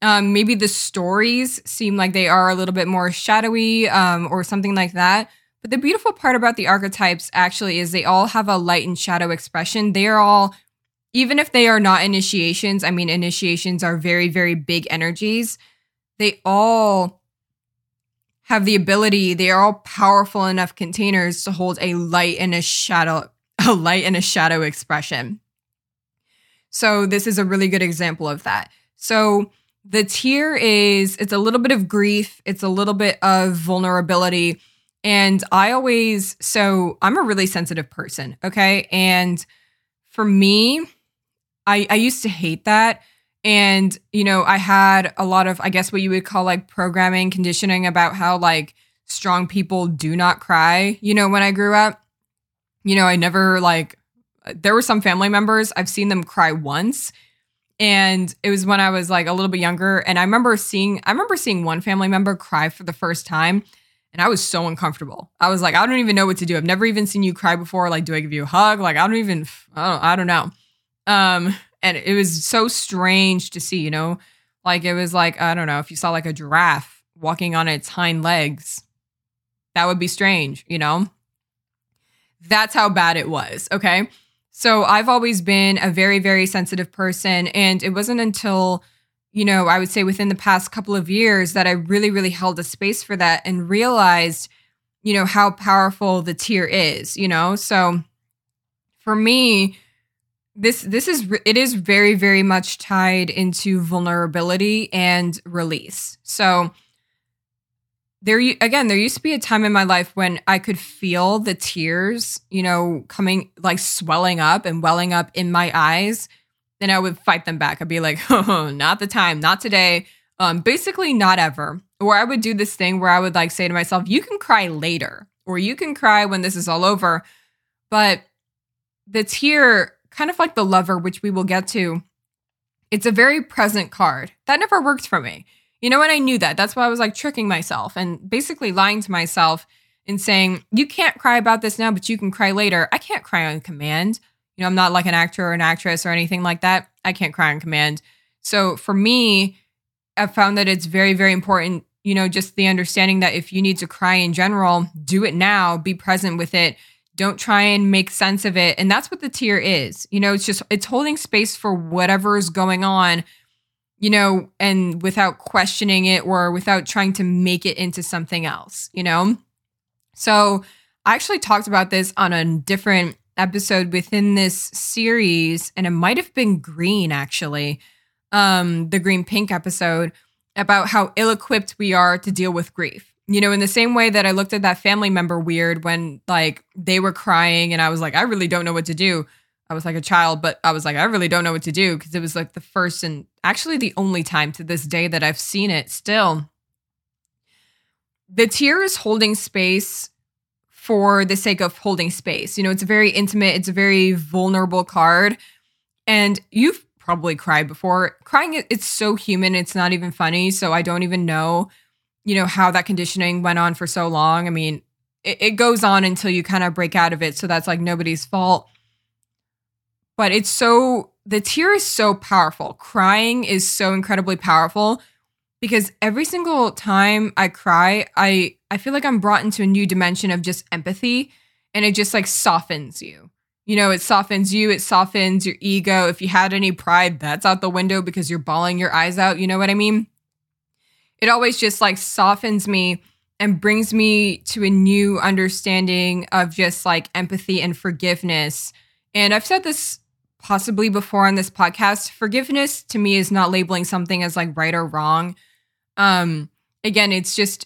um, maybe the stories seem like they are a little bit more shadowy um, or something like that. But the beautiful part about the archetypes actually is they all have a light and shadow expression. They are all, even if they are not initiations, I mean, initiations are very, very big energies. They all have the ability, they are all powerful enough containers to hold a light and a shadow, a light and a shadow expression. So this is a really good example of that. So the tear is it's a little bit of grief, it's a little bit of vulnerability. And I always, so I'm a really sensitive person, okay? And for me, I, I used to hate that. And, you know, I had a lot of, I guess, what you would call like programming, conditioning about how like strong people do not cry, you know, when I grew up. You know, I never like, there were some family members, I've seen them cry once and it was when I was like a little bit younger and I remember seeing I remember seeing one family member cry for the first time and I was so uncomfortable. I was like I don't even know what to do. I've never even seen you cry before. Like do I give you a hug? Like I don't even I don't, I don't know. Um and it was so strange to see, you know? Like it was like I don't know, if you saw like a giraffe walking on its hind legs, that would be strange, you know? That's how bad it was, okay? So I've always been a very, very sensitive person. And it wasn't until, you know, I would say within the past couple of years that I really, really held a space for that and realized, you know, how powerful the tear is, you know? So for me, this this is it is very very much tied into vulnerability and release. So there again there used to be a time in my life when i could feel the tears you know coming like swelling up and welling up in my eyes. And i would fight them back. I'd be like oh not the time not today. Um basically not ever. Or i would do this thing where i would like say to myself you can cry later or you can cry when this is all over. But the tear kind of like the lover which we will get to it's a very present card that never worked for me you know what? I knew that. That's why I was like tricking myself and basically lying to myself and saying, you can't cry about this now, but you can cry later. I can't cry on command. You know, I'm not like an actor or an actress or anything like that. I can't cry on command. So for me, I've found that it's very, very important, you know, just the understanding that if you need to cry in general, do it now, be present with it. Don't try and make sense of it. And that's what the tear is. You know, it's just, it's holding space for whatever is going on, you know, and without questioning it or without trying to make it into something else, you know? So I actually talked about this on a different episode within this series, and it might have been green actually, um, the green pink episode about how ill equipped we are to deal with grief. You know, in the same way that I looked at that family member weird when like they were crying and I was like, I really don't know what to do. I was like a child, but I was like, I really don't know what to do because it was like the first and actually the only time to this day that I've seen it still. The tear is holding space for the sake of holding space. You know, it's a very intimate, it's a very vulnerable card. And you've probably cried before. Crying, it's so human, it's not even funny. So I don't even know, you know, how that conditioning went on for so long. I mean, it, it goes on until you kind of break out of it. So that's like nobody's fault. But it's so, the tear is so powerful. Crying is so incredibly powerful because every single time I cry, I I feel like I'm brought into a new dimension of just empathy and it just like softens you. You know, it softens you, it softens your ego. If you had any pride, that's out the window because you're bawling your eyes out. You know what I mean? It always just like softens me and brings me to a new understanding of just like empathy and forgiveness. And I've said this possibly before on this podcast forgiveness to me is not labeling something as like right or wrong um again it's just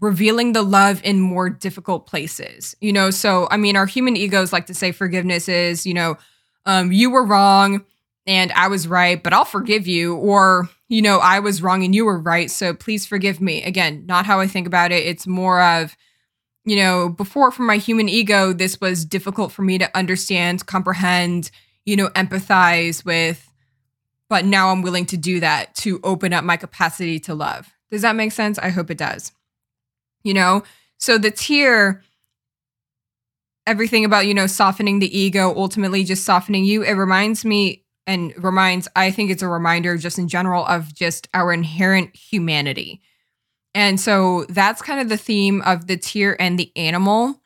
revealing the love in more difficult places you know so i mean our human egos like to say forgiveness is you know um you were wrong and i was right but i'll forgive you or you know i was wrong and you were right so please forgive me again not how i think about it it's more of you know before for my human ego this was difficult for me to understand comprehend you know, empathize with, but now I'm willing to do that to open up my capacity to love. Does that make sense? I hope it does. You know, so the tear, everything about, you know, softening the ego, ultimately just softening you, it reminds me and reminds, I think it's a reminder just in general of just our inherent humanity. And so that's kind of the theme of the tear and the animal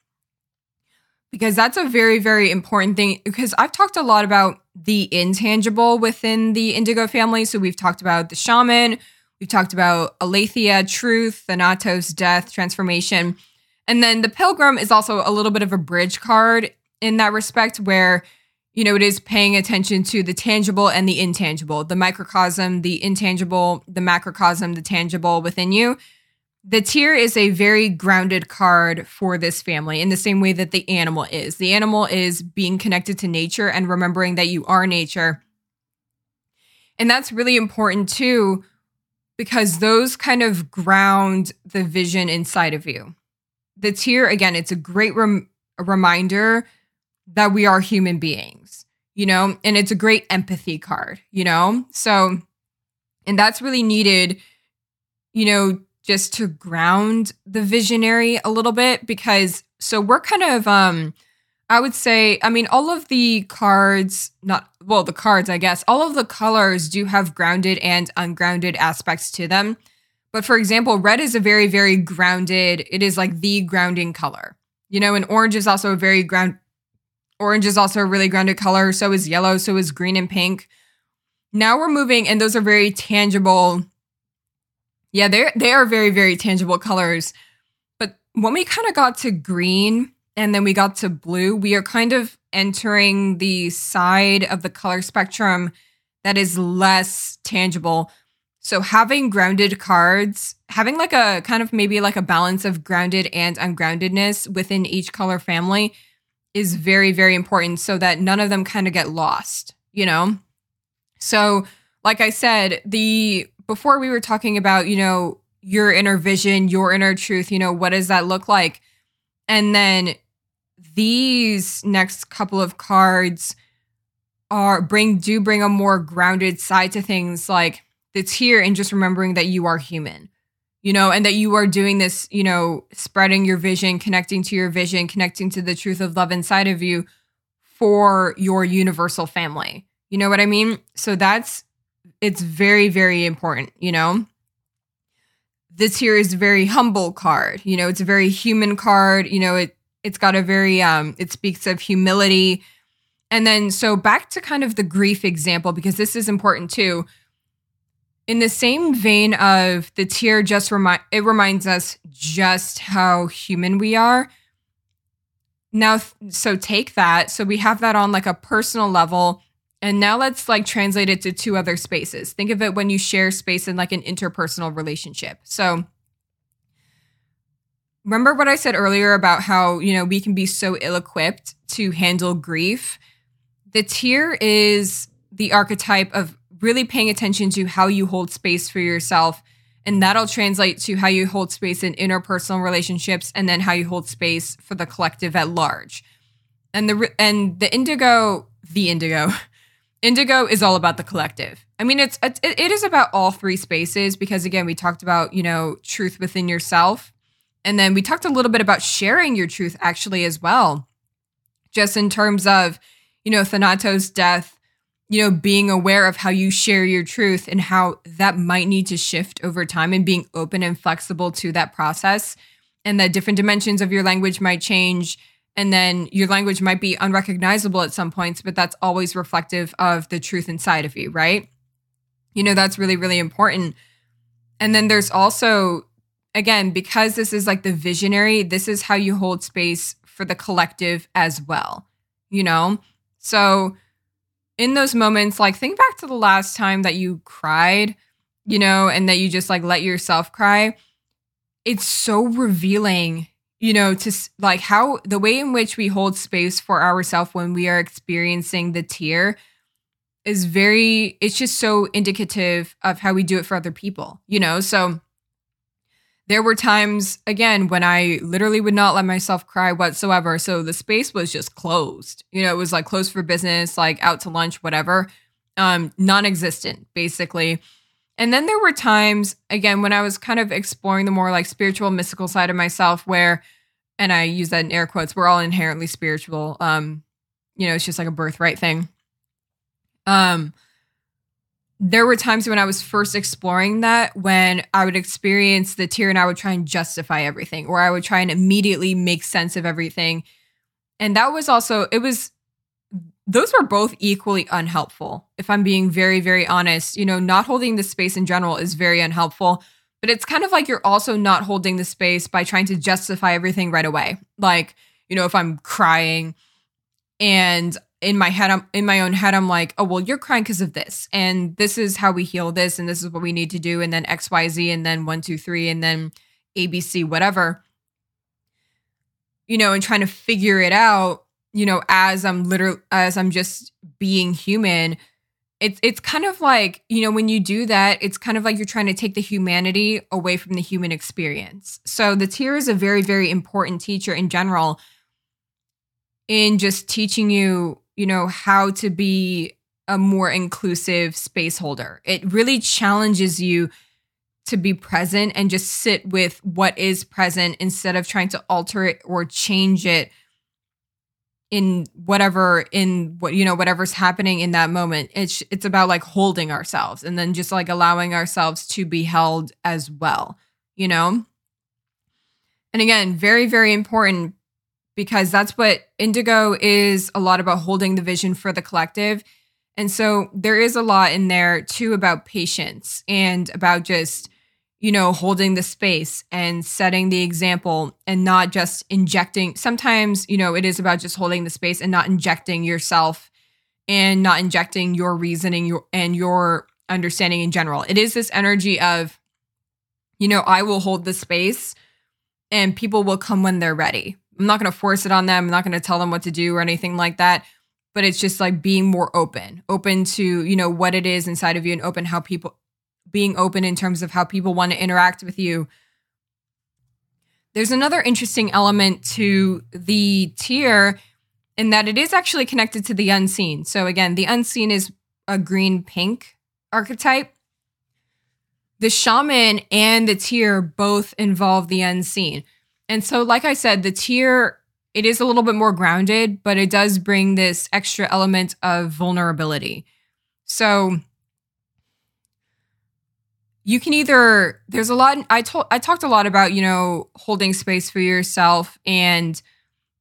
because that's a very, very important thing. Because I've talked a lot about the intangible within the indigo family. So we've talked about the shaman, we've talked about aletheia, truth, thanatos, death, transformation. And then the pilgrim is also a little bit of a bridge card in that respect, where, you know, it is paying attention to the tangible and the intangible, the microcosm, the intangible, the macrocosm, the tangible within you. The tear is a very grounded card for this family in the same way that the animal is. The animal is being connected to nature and remembering that you are nature. And that's really important too, because those kind of ground the vision inside of you. The tear, again, it's a great rem- reminder that we are human beings, you know, and it's a great empathy card, you know? So, and that's really needed, you know, just to ground the visionary a little bit because so we're kind of um I would say I mean all of the cards not well the cards I guess all of the colors do have grounded and ungrounded aspects to them. But for example, red is a very very grounded it is like the grounding color. You know, and orange is also a very ground orange is also a really grounded color, so is yellow, so is green and pink. Now we're moving and those are very tangible yeah, they're they are very very tangible colors. But when we kind of got to green and then we got to blue, we are kind of entering the side of the color spectrum that is less tangible. So having grounded cards, having like a kind of maybe like a balance of grounded and ungroundedness within each color family is very very important so that none of them kind of get lost, you know? So like I said, the before we were talking about, you know, your inner vision, your inner truth, you know, what does that look like? And then these next couple of cards are bring do bring a more grounded side to things like that's here and just remembering that you are human you know and that you are doing this you know spreading your vision connecting to your vision connecting to the truth of love inside of you for your universal family you know what i mean so that's it's very very important you know this here is a very humble card you know it's a very human card you know it it's got a very um it speaks of humility. And then so back to kind of the grief example because this is important too. In the same vein of the tear just remind it reminds us just how human we are. Now so take that. So we have that on like a personal level and now let's like translate it to two other spaces. Think of it when you share space in like an interpersonal relationship. So remember what I said earlier about how, you know, we can be so ill equipped to handle grief? The tear is the archetype of really paying attention to how you hold space for yourself. And that'll translate to how you hold space in interpersonal relationships and then how you hold space for the collective at large. And the and the indigo, the indigo, Indigo is all about the collective. I mean, it's it, it is about all three spaces because again, we talked about you know truth within yourself, and then we talked a little bit about sharing your truth actually as well, just in terms of you know Thanatos' death, you know being aware of how you share your truth and how that might need to shift over time, and being open and flexible to that process, and that different dimensions of your language might change and then your language might be unrecognizable at some points, but that's always reflective of the truth inside of you, right? You know, that's really, really important. And then there's also, again, because this is like the visionary, this is how you hold space for the collective as well, you know? So, in those moments, like think back to the last time that you cried, you know, and that you just like let yourself cry. It's so revealing you know, to like how the way in which we hold space for ourselves when we are experiencing the tear is very, it's just so indicative of how we do it for other people, you know? So there were times, again, when I literally would not let myself cry whatsoever. So the space was just closed. You know, it was like closed for business, like out to lunch, whatever, um, non existent, basically. And then there were times, again, when I was kind of exploring the more like spiritual, mystical side of myself, where, and I use that in air quotes, we're all inherently spiritual. Um, you know, it's just like a birthright thing. Um, there were times when I was first exploring that when I would experience the tear and I would try and justify everything, or I would try and immediately make sense of everything. And that was also, it was those were both equally unhelpful. If I'm being very, very honest, you know, not holding the space in general is very unhelpful. But it's kind of like you're also not holding the space by trying to justify everything right away. Like, you know, if I'm crying and in my head, I'm in my own head, I'm like, oh, well, you're crying because of this. And this is how we heal this. And this is what we need to do. And then XYZ, and then one, two, three, and then ABC, whatever. You know, and trying to figure it out you know, as I'm literally as I'm just being human, it's it's kind of like, you know, when you do that, it's kind of like you're trying to take the humanity away from the human experience. So the tear is a very, very important teacher in general in just teaching you, you know, how to be a more inclusive space holder. It really challenges you to be present and just sit with what is present instead of trying to alter it or change it in whatever in what you know whatever's happening in that moment it's it's about like holding ourselves and then just like allowing ourselves to be held as well you know and again very very important because that's what indigo is a lot about holding the vision for the collective and so there is a lot in there too about patience and about just you know, holding the space and setting the example and not just injecting. Sometimes, you know, it is about just holding the space and not injecting yourself and not injecting your reasoning your, and your understanding in general. It is this energy of, you know, I will hold the space and people will come when they're ready. I'm not going to force it on them. I'm not going to tell them what to do or anything like that. But it's just like being more open, open to, you know, what it is inside of you and open how people being open in terms of how people want to interact with you. There's another interesting element to the tear in that it is actually connected to the unseen. So, again, the unseen is a green pink archetype. The shaman and the tear both involve the unseen. And so, like I said, the tear it is a little bit more grounded, but it does bring this extra element of vulnerability. So, you can either there's a lot i told i talked a lot about you know holding space for yourself and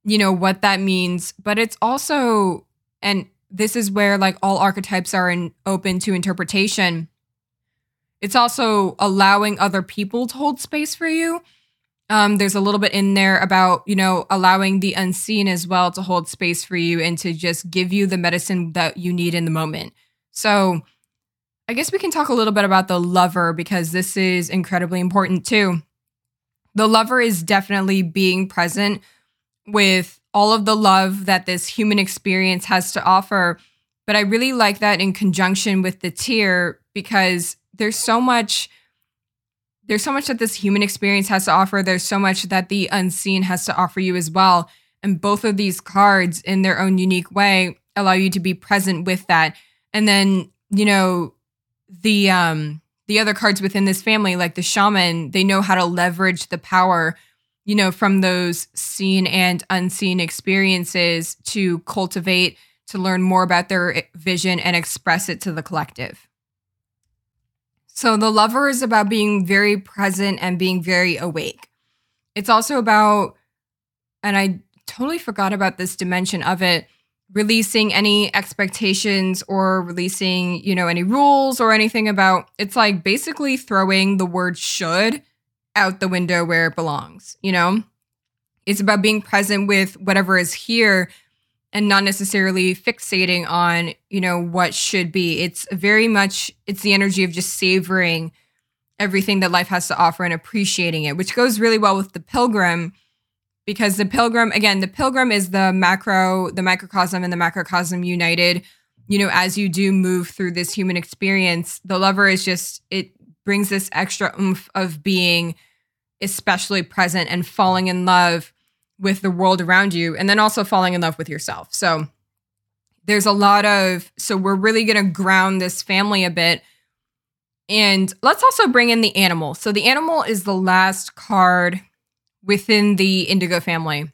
you know, what that means, but it's also, and this is where like all archetypes are in, open to interpretation. It's also allowing other people to hold space for you. Um, there's a little bit in there about, you know, allowing the unseen as well to hold space for you and to just give you the medicine that you need in the moment. So, I guess we can talk a little bit about the lover because this is incredibly important too. The lover is definitely being present with all of the love that this human experience has to offer. But I really like that in conjunction with the tear because there's so much there's so much that this human experience has to offer. There's so much that the unseen has to offer you as well. And both of these cards in their own unique way allow you to be present with that. And then, you know, the um the other cards within this family like the shaman, they know how to leverage the power you know, from those seen and unseen experiences to cultivate, to learn more about their vision and express it to the collective. So the lover is about being very present and being very awake. It's also about, and I totally forgot about this dimension of it, releasing any expectations or releasing, you know, any rules or anything about it's like basically throwing the word should out the window where it belongs, you know? It's about being present with whatever is here and not necessarily fixating on, you know, what should be. It's very much it's the energy of just savoring everything that life has to offer and appreciating it, which goes really well with the pilgrim because the pilgrim again, the pilgrim is the macro, the microcosm and the macrocosm united. You know, as you do move through this human experience, the lover is just it brings this extra oomph of being especially present and falling in love with the world around you and then also falling in love with yourself. So there's a lot of so we're really going to ground this family a bit. And let's also bring in the animal. So the animal is the last card within the indigo family.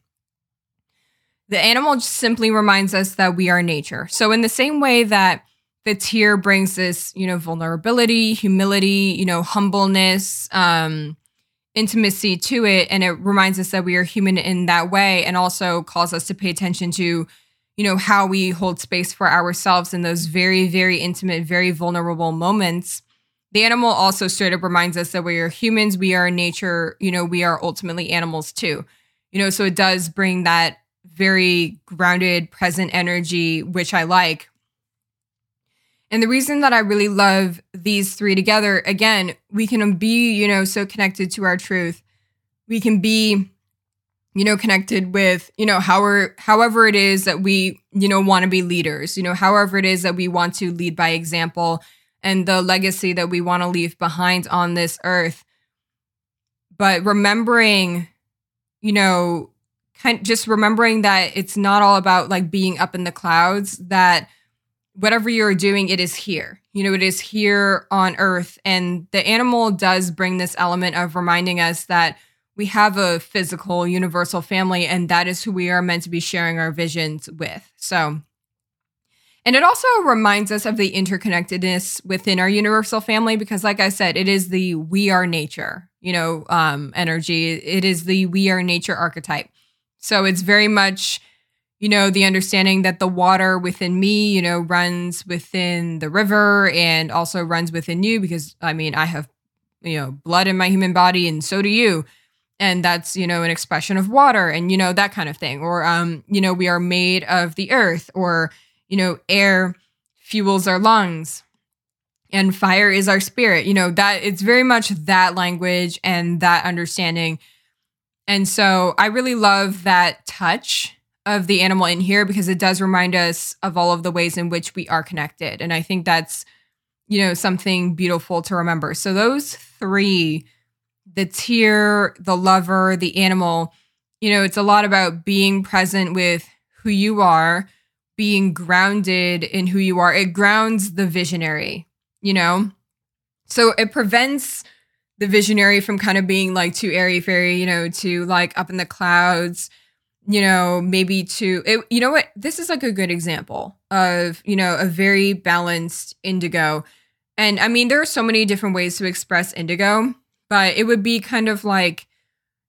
The animal simply reminds us that we are nature. So in the same way that the tear brings this, you know, vulnerability, humility, you know, humbleness, um, intimacy to it. And it reminds us that we are human in that way and also calls us to pay attention to, you know, how we hold space for ourselves in those very, very intimate, very vulnerable moments. The animal also straight up reminds us that we are humans, we are nature, you know, we are ultimately animals too. You know, so it does bring that very grounded, present energy, which I like. And the reason that I really love these three together, again, we can be, you know, so connected to our truth. We can be, you know, connected with, you know, however, however it is that we, you know, want to be leaders, you know, however it is that we want to lead by example and the legacy that we want to leave behind on this earth. But remembering, you know, kind just remembering that it's not all about like being up in the clouds, that whatever you're doing, it is here. You know, it is here on earth. And the animal does bring this element of reminding us that we have a physical, universal family, and that is who we are meant to be sharing our visions with. So, and it also reminds us of the interconnectedness within our universal family because, like I said, it is the we are nature, you know, um, energy. It is the we are nature archetype. So it's very much you know, the understanding that the water within me, you know, runs within the river and also runs within you because I mean, I have, you know, blood in my human body and so do you. And that's, you know, an expression of water and, you know, that kind of thing. Or, um, you know, we are made of the earth or, you know, air fuels our lungs and fire is our spirit. You know, that it's very much that language and that understanding. And so I really love that touch of the animal in here because it does remind us of all of the ways in which we are connected. And I think that's, you know, something beautiful to remember. So those three, the tear, the lover, the animal, you know, it's a lot about being present with who you are, being grounded in who you are. It grounds the visionary, you know? So it prevents the visionary from kind of being like too airy fairy, you know, too like up in the clouds you know, maybe to, it, you know what? This is like a good example of, you know, a very balanced indigo. And I mean, there are so many different ways to express indigo, but it would be kind of like,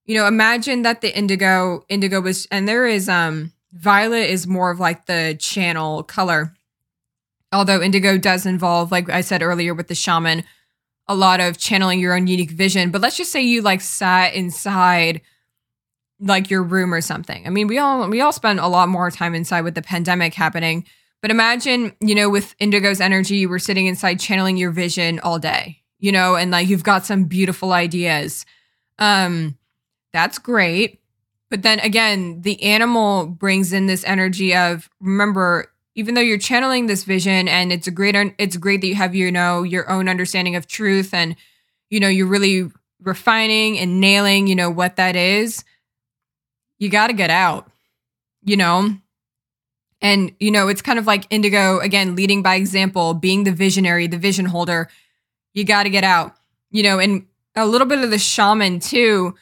you know, imagine that the indigo, indigo was, and there is, um, violet is more of like the channel color. Although indigo does involve, like I said earlier with the shaman, a lot of channeling your own unique vision. But let's just say you like sat inside like your room or something. I mean, we all we all spend a lot more time inside with the pandemic happening. But imagine, you know, with Indigo's energy, you were sitting inside channeling your vision all day, you know, and like you've got some beautiful ideas. Um, that's great. But then again, the animal brings in this energy of remember, even though you're channeling this vision and it's a great it's great that you have you know your own understanding of truth and you know you're really refining and nailing, you know, what that is. You got to get out. You know, and, you know, it's kind of like Indigo, again, leading by example, being the visionary, the vision holder. You got to get out, you know, and a little bit of the shaman too.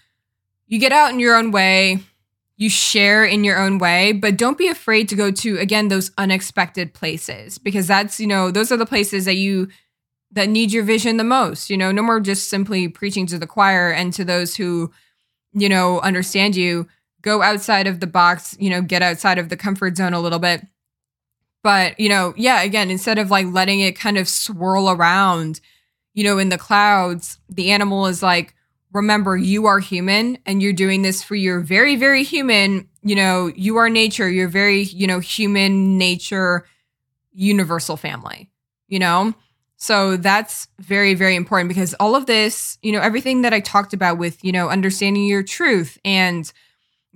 You get out in your own way, you share in your own way, but don't be afraid to go to, again, those unexpected places because that's, you know, those are the places that you, that need your vision the most. You know, no more just simply preaching to the choir and to those who, you know, understand you go outside of the box, you know, get outside of the comfort zone a little bit. But, you know, yeah, again, instead of like letting it kind of swirl around, you know, in the clouds, the animal is like, remember, you are human and you're doing this for your very, very human, you know, you are nature, your very, you know, human nature, universal family, you know? So that's very, very important because all of this, you know, everything that I talked about with, you know, understanding your truth and,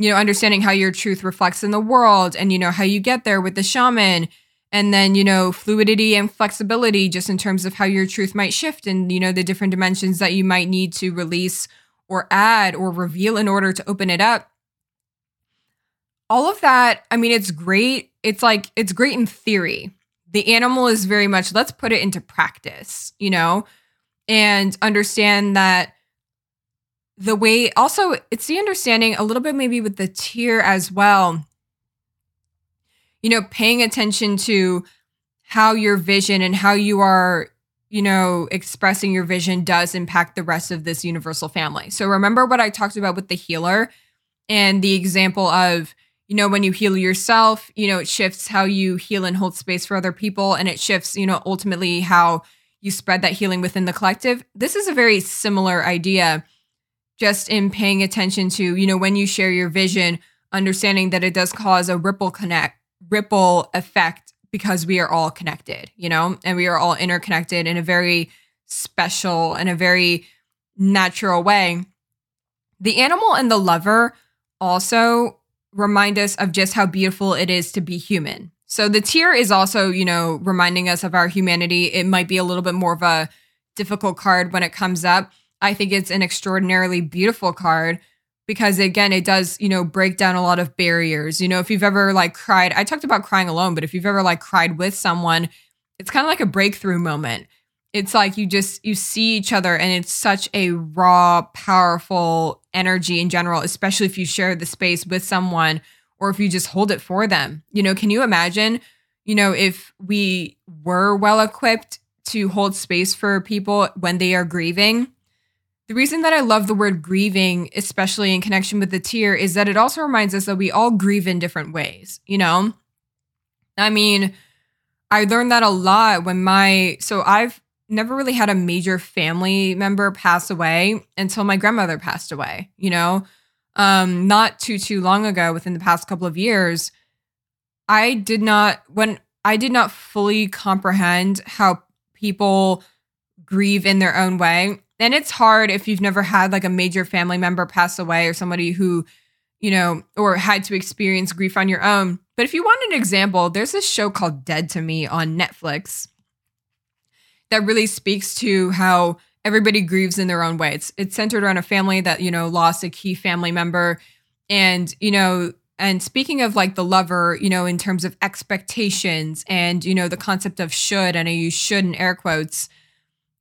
you know, understanding how your truth reflects in the world and, you know, how you get there with the shaman. And then, you know, fluidity and flexibility just in terms of how your truth might shift and, you know, the different dimensions that you might need to release or add or reveal in order to open it up. All of that, I mean, it's great. It's like, it's great in theory. The animal is very much, let's put it into practice, you know, and understand that the way also it's the understanding a little bit maybe with the tear as well. You know paying attention to how your vision and how you are you know expressing your vision does impact the rest of this universal family. So remember what i talked about with the healer and the example of you know when you heal yourself you know it shifts how you heal and hold space for other people and it shifts you know ultimately how you spread that healing within the collective. This is a very similar idea just in paying attention to, you know, when you share your vision, understanding that it does cause a ripple connect, ripple effect because we are all connected, you know, and we are all interconnected in a very special and a very natural way. The animal and the lover also remind us of just how beautiful it is to be human. So the tear is also, you know, reminding us of our humanity. It might be a little bit more of a difficult card when it comes up, I think it's an extraordinarily beautiful card because again it does you know break down a lot of barriers. You know if you've ever like cried i talked about crying alone but if you've ever like cried with someone it's kind of like a breakthrough moment. It's like you just you see each other and it's such a raw powerful energy in general especially if you share the space with someone or if you just hold it for them. You know can you imagine you know if we were well equipped to hold space for people when they are grieving the reason that I love the word grieving, especially in connection with the tear, is that it also reminds us that we all grieve in different ways, you know? I mean, I learned that a lot when my, so I've never really had a major family member pass away until my grandmother passed away, you know? Um, not too, too long ago, within the past couple of years, I did not, when I did not fully comprehend how people grieve in their own way and it's hard if you've never had like a major family member pass away or somebody who, you know, or had to experience grief on your own. But if you want an example, there's this show called Dead to Me on Netflix that really speaks to how everybody grieves in their own way. It's it's centered around a family that, you know, lost a key family member and, you know, and speaking of like the lover, you know, in terms of expectations and, you know, the concept of should, and I use should in air quotes,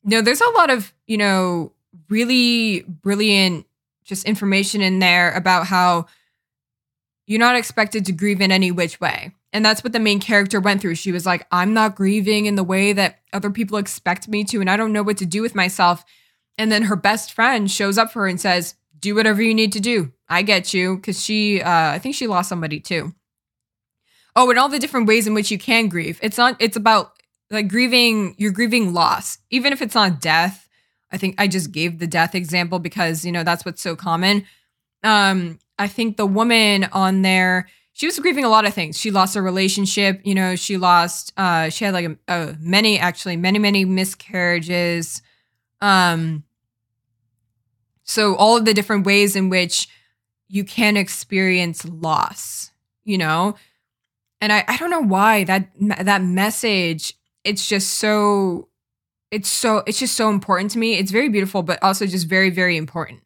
no, there's a lot of, you know, really brilliant just information in there about how you're not expected to grieve in any which way. And that's what the main character went through. She was like, I'm not grieving in the way that other people expect me to, and I don't know what to do with myself. And then her best friend shows up for her and says, do whatever you need to do. I get you because she, uh, I think she lost somebody too. Oh, and all the different ways in which you can grieve. It's not. It's about like grieving. You're grieving loss, even if it's not death. I think I just gave the death example because you know that's what's so common. Um, I think the woman on there, she was grieving a lot of things. She lost a relationship. You know, she lost. Uh, she had like a, a many actually many many miscarriages. Um, so all of the different ways in which you can experience loss, you know? And I, I don't know why that that message it's just so it's so it's just so important to me. It's very beautiful but also just very very important.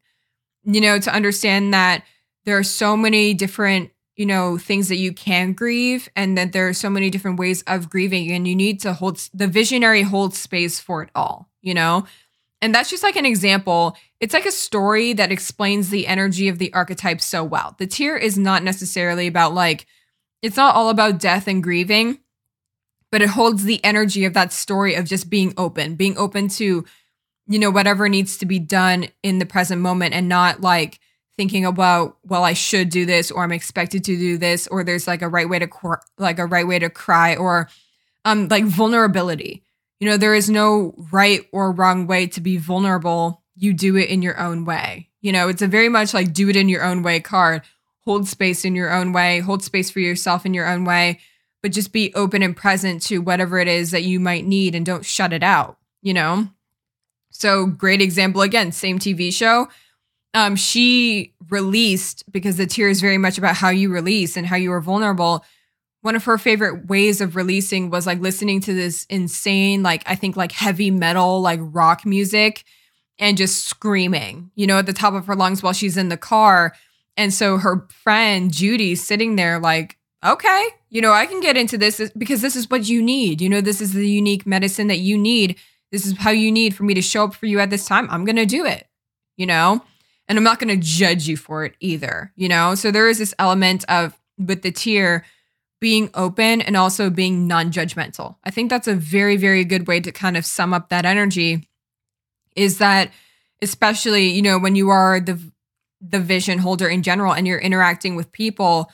You know, to understand that there are so many different you know things that you can grieve and that there are so many different ways of grieving and you need to hold the visionary holds space for it all you know and that's just like an example. It's like a story that explains the energy of the archetype so well. The tear is not necessarily about like, it's not all about death and grieving, but it holds the energy of that story of just being open, being open to, you know, whatever needs to be done in the present moment and not like thinking about, well, I should do this or I'm expected to do this or there's like a right way to, cr- like a right way to cry or um like vulnerability you know, there is no right or wrong way to be vulnerable. You do it in your own way. You know, it's a very much like do it in your own way card. Hold space in your own way, hold space for yourself in your own way, but just be open and present to whatever it is that you might need and don't shut it out, you know? So, great example again, same TV show. Um, she released because the tear is very much about how you release and how you are vulnerable one of her favorite ways of releasing was like listening to this insane, like I think like heavy metal, like rock music and just screaming, you know, at the top of her lungs while she's in the car. And so her friend Judy's sitting there like, okay, you know, I can get into this because this is what you need. You know, this is the unique medicine that you need. This is how you need for me to show up for you at this time. I'm going to do it, you know, and I'm not going to judge you for it either, you know? So there is this element of with the tear being open and also being non judgmental. I think that's a very, very good way to kind of sum up that energy is that especially, you know, when you are the the vision holder in general and you're interacting with people,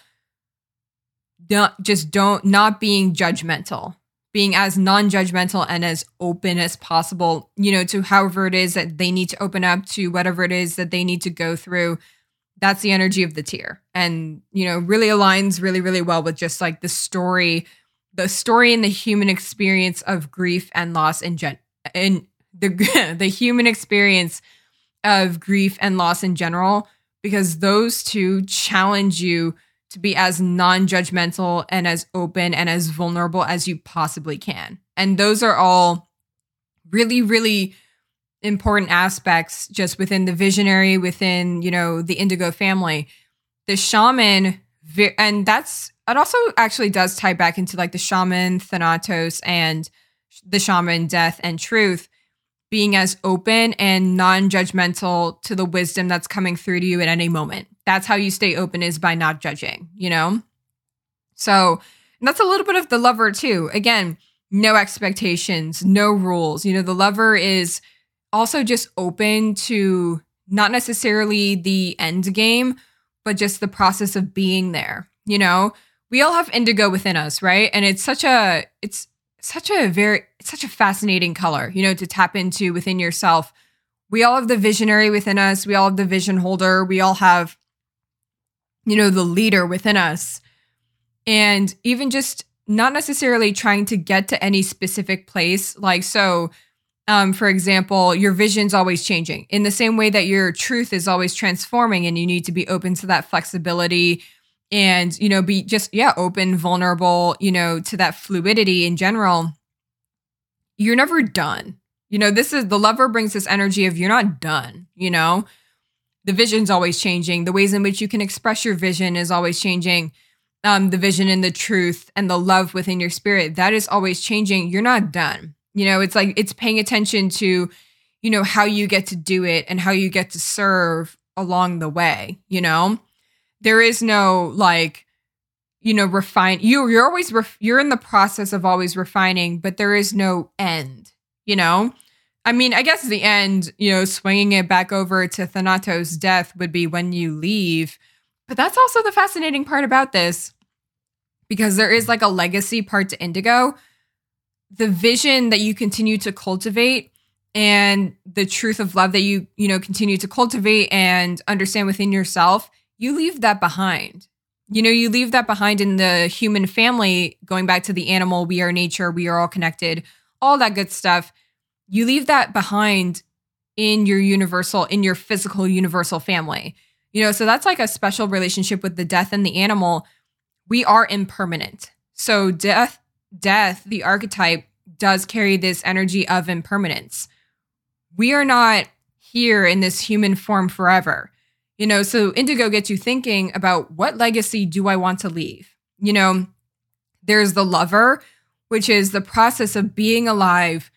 don't just don't not being judgmental, being as non-judgmental and as open as possible, you know, to however it is that they need to open up to whatever it is that they need to go through. That's the energy of the tear and you know really aligns really really well with just like the story the story and the human experience of grief and loss in gen in the the human experience of grief and loss in general because those two challenge you to be as non-judgmental and as open and as vulnerable as you possibly can and those are all really really important aspects just within the visionary, within, you know, the indigo family. The shaman, and that's, it also actually does tie back into like the shaman, Thanatos, and the shaman, death and truth being as open and non judgmental to the wisdom that's coming through to you at any moment. That's how you stay open is by not judging, you know? So that's a little bit of the lover too. Again, no expectations, no rules. You know, the lover is also just open to not necessarily the end game, but just the process of being there. You know, we all have indigo within us, right? And it's such a it's such a very it's such a fascinating color, you know, to tap into within yourself. We all have the visionary within us, we all have the vision holder, we all have you know, the leader within us. And even just not necessarily trying to get to any specific place, like so um, for example, your vision's always changing in the same way that your truth is always transforming, and you need to be open to that flexibility and, you know, be just, yeah, open, vulnerable, you know, to that fluidity in general. You're never done. You know, this is the lover brings this energy of you're not done, you know? The vision's always changing. The ways in which you can express your vision is always changing. Um, the vision and the truth and the love within your spirit, that is always changing. You're not done you know, it's like it's paying attention to, you know, how you get to do it and how you get to serve along the way, you know? There is no like you know refine you you're always ref, you're in the process of always refining but there is no end you know I mean, I guess the end, you know, swinging it back over to Thanatos' death would be when you leave. But that's also the fascinating part about this because there is like a legacy part to Indigo. The vision that you continue to cultivate and the truth of love that you, you know, continue to cultivate and understand within yourself, you leave that behind. You know, you leave that behind in the human family, going back to the animal, we are nature, we are all connected, all that good stuff you leave that behind in your universal, in your physical universal family. You know, so that's like a special relationship with the death and the animal. We are impermanent. So death, death, the archetype does carry this energy of impermanence. We are not here in this human form forever. You know, so indigo gets you thinking about what legacy do I want to leave? You know, there's the lover, which is the process of being alive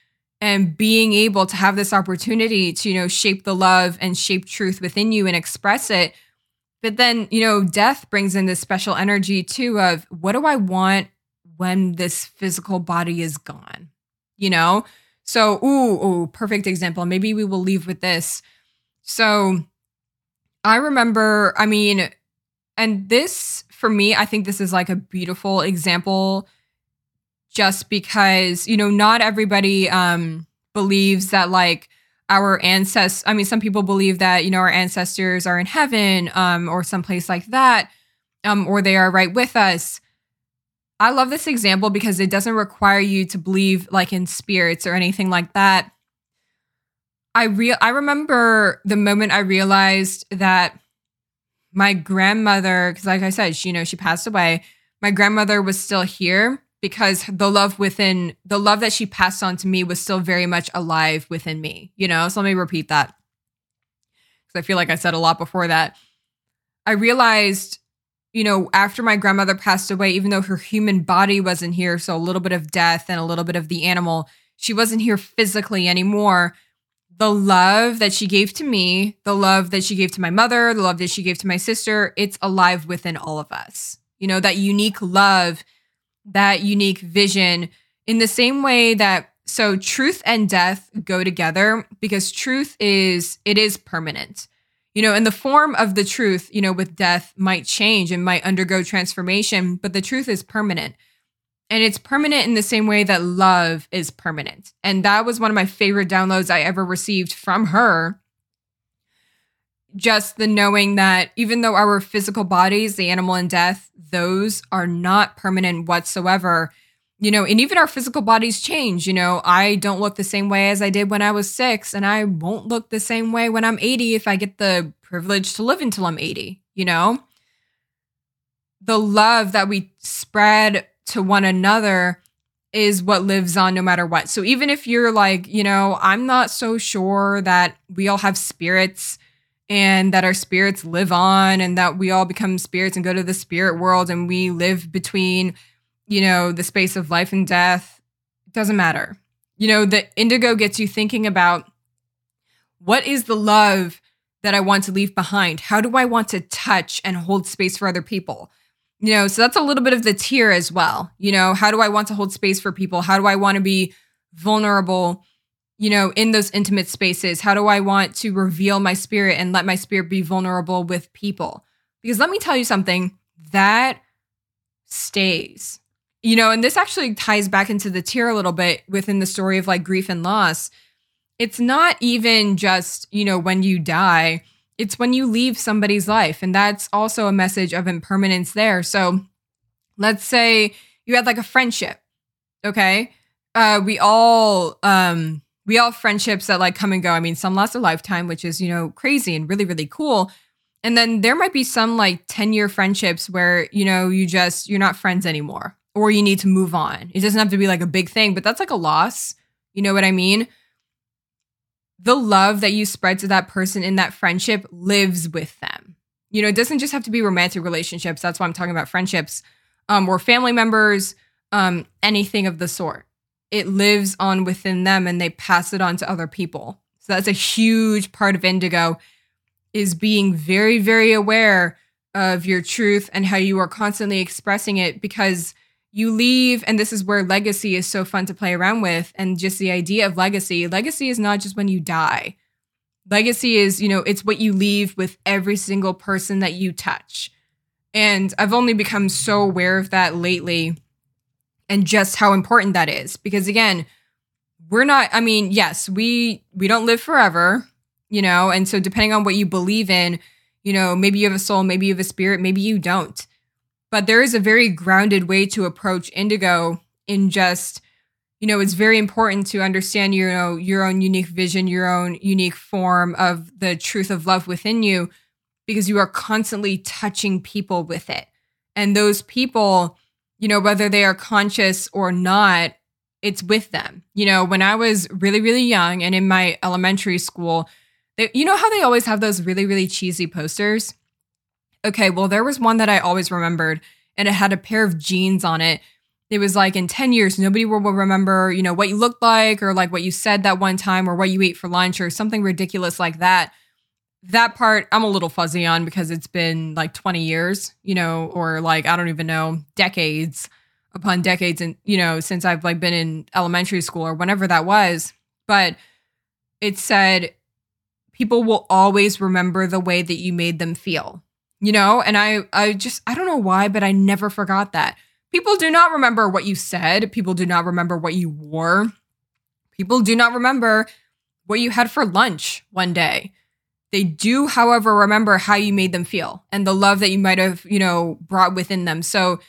and being able to have this opportunity to you know shape the love and shape truth within you and express it. But then you know death brings in this special energy too of what do i want when this physical body is gone? You know? So ooh ooh perfect example. Maybe we will leave with this. So i remember i mean and this for me i think this is like a beautiful example just because you know not everybody um believes that like our ancestors i mean some people believe that you know our ancestors are in heaven um or someplace like that um or they are right with us. I love this example because it doesn't require you to believe like in spirits or anything like that. I real i remember the moment i realized that my grandmother because like i said she you know she passed away. My grandmother was still here because the love within the love that she passed on to me was still very much alive within me, you know? So let me repeat that. Cuz I feel like I said a lot before that. I realized, you know, after my grandmother passed away, even though her human body wasn't here, so a little bit of death and a little bit of the animal, she wasn't here physically anymore. The love that she gave to me, the love that she gave to my mother, the love that she gave to my sister, it's alive within all of us. You know, that unique love that unique vision in the same way that so truth and death go together because truth is it is permanent. You know and the form of the truth you know with death might change and might undergo transformation but the truth is permanent. And it's permanent in the same way that love is permanent. And that was one of my favorite downloads i ever received from her just the knowing that even though our physical bodies, the animal and death, those are not permanent whatsoever. You know, and even our physical bodies change. You know, I don't look the same way as I did when I was six, and I won't look the same way when I'm 80 if I get the privilege to live until I'm 80, you know? The love that we spread to one another is what lives on no matter what. So even if you're like, you know, I'm not so sure that we all have spirits and that our spirits live on and that we all become spirits and go to the spirit world and we live between, you know, the space of life and death. Doesn't matter. You know, the indigo gets you thinking about what is the love that I want to leave behind? How do I want to touch and hold space for other people? You know, so that's a little bit of the tear as well. You know, how do I want to hold space for people? How do I want to be vulnerable? You know, in those intimate spaces? How do I want to reveal my spirit and let my spirit be vulnerable with people? Because let me tell you something that stays. You know, and this actually ties back into the tear a little bit within the story of like grief and loss. It's not even just, you know, when you die, it's when you leave somebody's life. And that's also a message of impermanence there. So let's say you had like a friendship, okay? Uh, we all um we all have friendships that like come and go. I mean, some last a lifetime, which is, you know, crazy and really, really cool. And then there might be some like 10 year friendships where, you know, you just, you're not friends anymore or you need to move on. It doesn't have to be like a big thing, but that's like a loss. You know what I mean? The love that you spread to that person in that friendship lives with them. You know, it doesn't just have to be romantic relationships. That's why I'm talking about friendships um, or family members, um, anything of the sort it lives on within them and they pass it on to other people. So that's a huge part of indigo is being very very aware of your truth and how you are constantly expressing it because you leave, and this is where legacy is so fun to play around with. And just the idea of legacy legacy is not just when you die, legacy is, you know, it's what you leave with every single person that you touch. And I've only become so aware of that lately and just how important that is because again, we're not I mean, yes, we we don't live forever, you know, and so depending on what you believe in, you know, maybe you have a soul, maybe you have a spirit, maybe you don't. But there is a very grounded way to approach indigo in just you know it's very important to understand you know, your own unique vision your own unique form of the truth of love within you because you are constantly touching people with it and those people you know whether they are conscious or not it's with them. You know when i was really really young and in my elementary school they, you know how they always have those really really cheesy posters? Okay well there was one that i always remembered and it had a pair of jeans on it. It was like in 10 years nobody will remember you know what you looked like or like what you said that one time or what you ate for lunch or something ridiculous like that that part i'm a little fuzzy on because it's been like 20 years you know or like i don't even know decades upon decades and you know since i've like been in elementary school or whenever that was but it said people will always remember the way that you made them feel you know and i i just i don't know why but i never forgot that People do not remember what you said. People do not remember what you wore. People do not remember what you had for lunch one day. They do, however, remember how you made them feel and the love that you might have, you know, brought within them. So,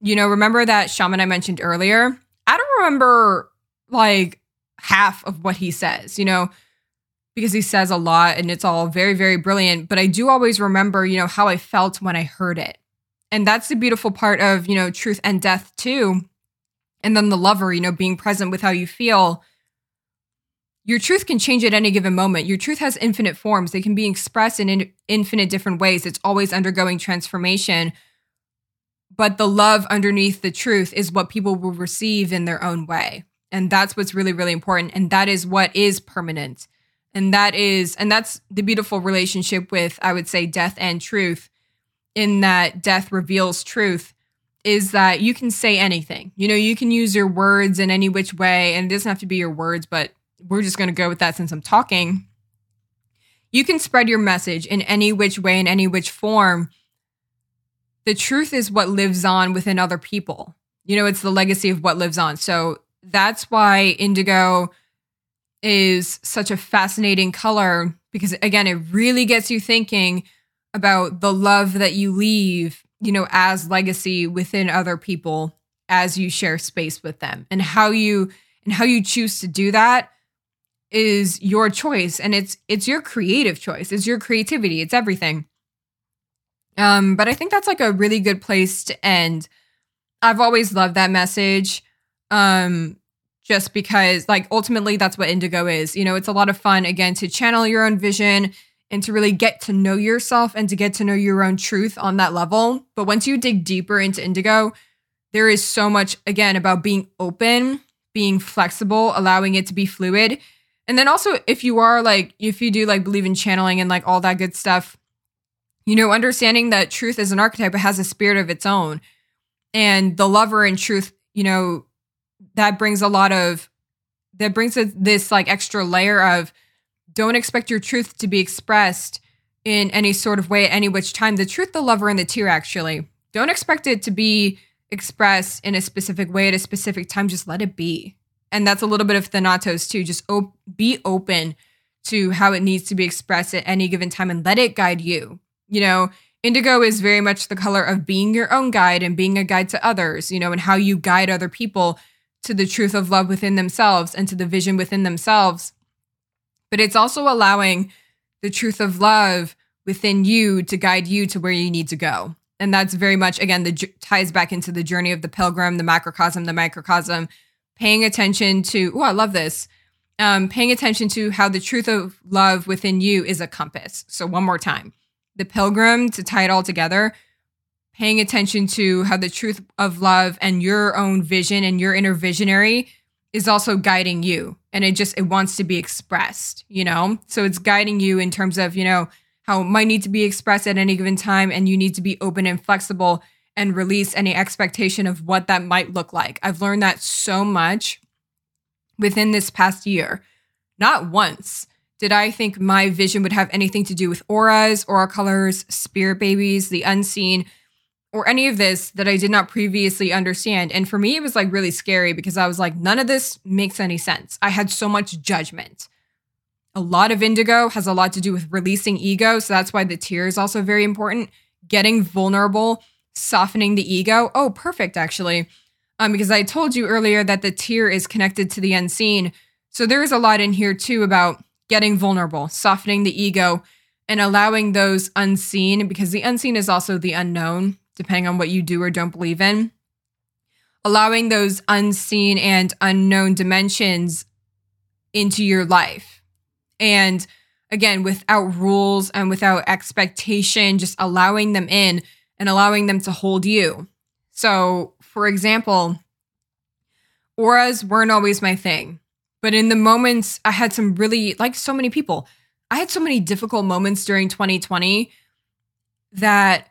you know, remember that shaman I mentioned earlier? I don't remember like half of what he says, you know, because he says a lot and it's all very, very brilliant. But I do always remember, you know, how I felt when I heard it. And that's the beautiful part of, you know, truth and death too. And then the lover, you know, being present with how you feel. Your truth can change at any given moment. Your truth has infinite forms. They can be expressed in, in infinite different ways. It's always undergoing transformation. But the love underneath the truth is what people will receive in their own way. And that's what's really, really important. And that is what is permanent. And that is, and that's the beautiful relationship with, I would say, death and truth in that death reveals truth is that you can say anything. You know, you can use your words in any which way, and it doesn't have to be your words, but we're just going to go with that since I'm talking. You can spread your message in any which way, in any which form. The truth is what lives on within other people. You know, it's the legacy of what lives on. So that's why indigo is such a fascinating color because, again, it really gets you thinking about the love that you leave, you know, as legacy within other people as you share space with them and how you and how you choose to do that is your choice and it's it's your creative choice it's your creativity it's everything um but i think that's like a really good place to end i've always loved that message um just because like ultimately that's what indigo is you know it's a lot of fun again to channel your own vision and to really get to know yourself and to get to know your own truth on that level. But once you dig deeper into indigo, there is so much, again, about being open, being flexible, allowing it to be fluid. And then also, if you are like, if you do like believe in channeling and like all that good stuff, you know, understanding that truth is an archetype, it has a spirit of its own. And the lover and truth, you know, that brings a lot of, that brings this like extra layer of, don't expect your truth to be expressed in any sort of way at any which time. The truth, the lover, and the tear, actually. Don't expect it to be expressed in a specific way at a specific time. Just let it be. And that's a little bit of Thanatos too. Just op- be open to how it needs to be expressed at any given time and let it guide you. You know, indigo is very much the color of being your own guide and being a guide to others, you know, and how you guide other people to the truth of love within themselves and to the vision within themselves but it's also allowing the truth of love within you to guide you to where you need to go. And that's very much, again, the ties back into the journey of the pilgrim, the macrocosm, the microcosm, paying attention to, oh, I love this. Um, paying attention to how the truth of love within you is a compass. So, one more time the pilgrim to tie it all together, paying attention to how the truth of love and your own vision and your inner visionary is also guiding you and it just it wants to be expressed you know so it's guiding you in terms of you know how it might need to be expressed at any given time and you need to be open and flexible and release any expectation of what that might look like. I've learned that so much within this past year. Not once did I think my vision would have anything to do with auras, aura colors, spirit babies, the unseen, or any of this that I did not previously understand. And for me, it was like really scary because I was like, none of this makes any sense. I had so much judgment. A lot of indigo has a lot to do with releasing ego. So that's why the tear is also very important. Getting vulnerable, softening the ego. Oh, perfect, actually. Um, because I told you earlier that the tear is connected to the unseen. So there is a lot in here too about getting vulnerable, softening the ego, and allowing those unseen, because the unseen is also the unknown, depending on what you do or don't believe in. Allowing those unseen and unknown dimensions into your life. And again, without rules and without expectation, just allowing them in and allowing them to hold you. So, for example, auras weren't always my thing. But in the moments, I had some really, like so many people, I had so many difficult moments during 2020 that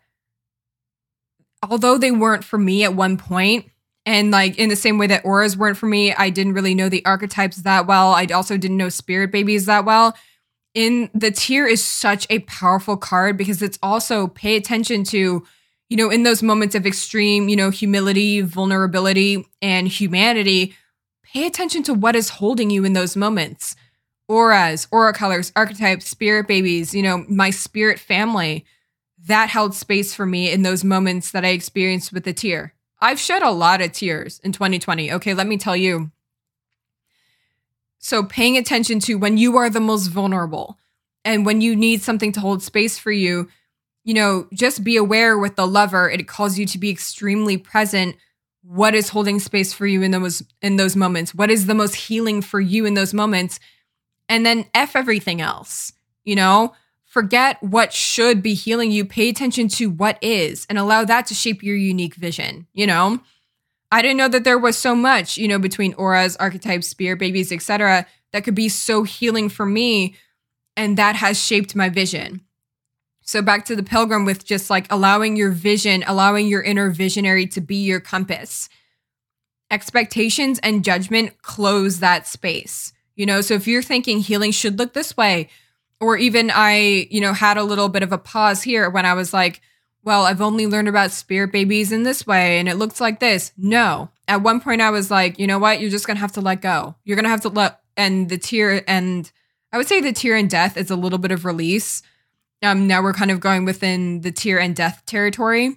although they weren't for me at one point, and like in the same way that auras weren't for me, I didn't really know the archetypes that well. I also didn't know spirit babies that well. In the tear is such a powerful card because it's also pay attention to, you know, in those moments of extreme, you know, humility, vulnerability, and humanity, pay attention to what is holding you in those moments. Auras, aura colors, archetypes, spirit babies, you know, my spirit family. That held space for me in those moments that I experienced with the tear. I've shed a lot of tears in 2020. Okay, let me tell you. So, paying attention to when you are the most vulnerable and when you need something to hold space for you, you know, just be aware with the lover. It calls you to be extremely present. What is holding space for you in those in those moments? What is the most healing for you in those moments? And then f everything else you know? Forget what should be healing you. Pay attention to what is and allow that to shape your unique vision you know i didn't know that there was so much you know between auras archetypes spirit babies etc that could be so healing for me and that has shaped my vision so back to the pilgrim with just like allowing your vision, allowing your inner visionary to be your compass. Expectations and judgment close that space. You know, so if you're thinking healing should look this way, or even I, you know, had a little bit of a pause here when I was like, well, I've only learned about spirit babies in this way and it looks like this. No. At one point I was like, you know what? You're just going to have to let go. You're going to have to let and the tear and I would say the tear and death is a little bit of release um, now we're kind of going within the tear and death territory,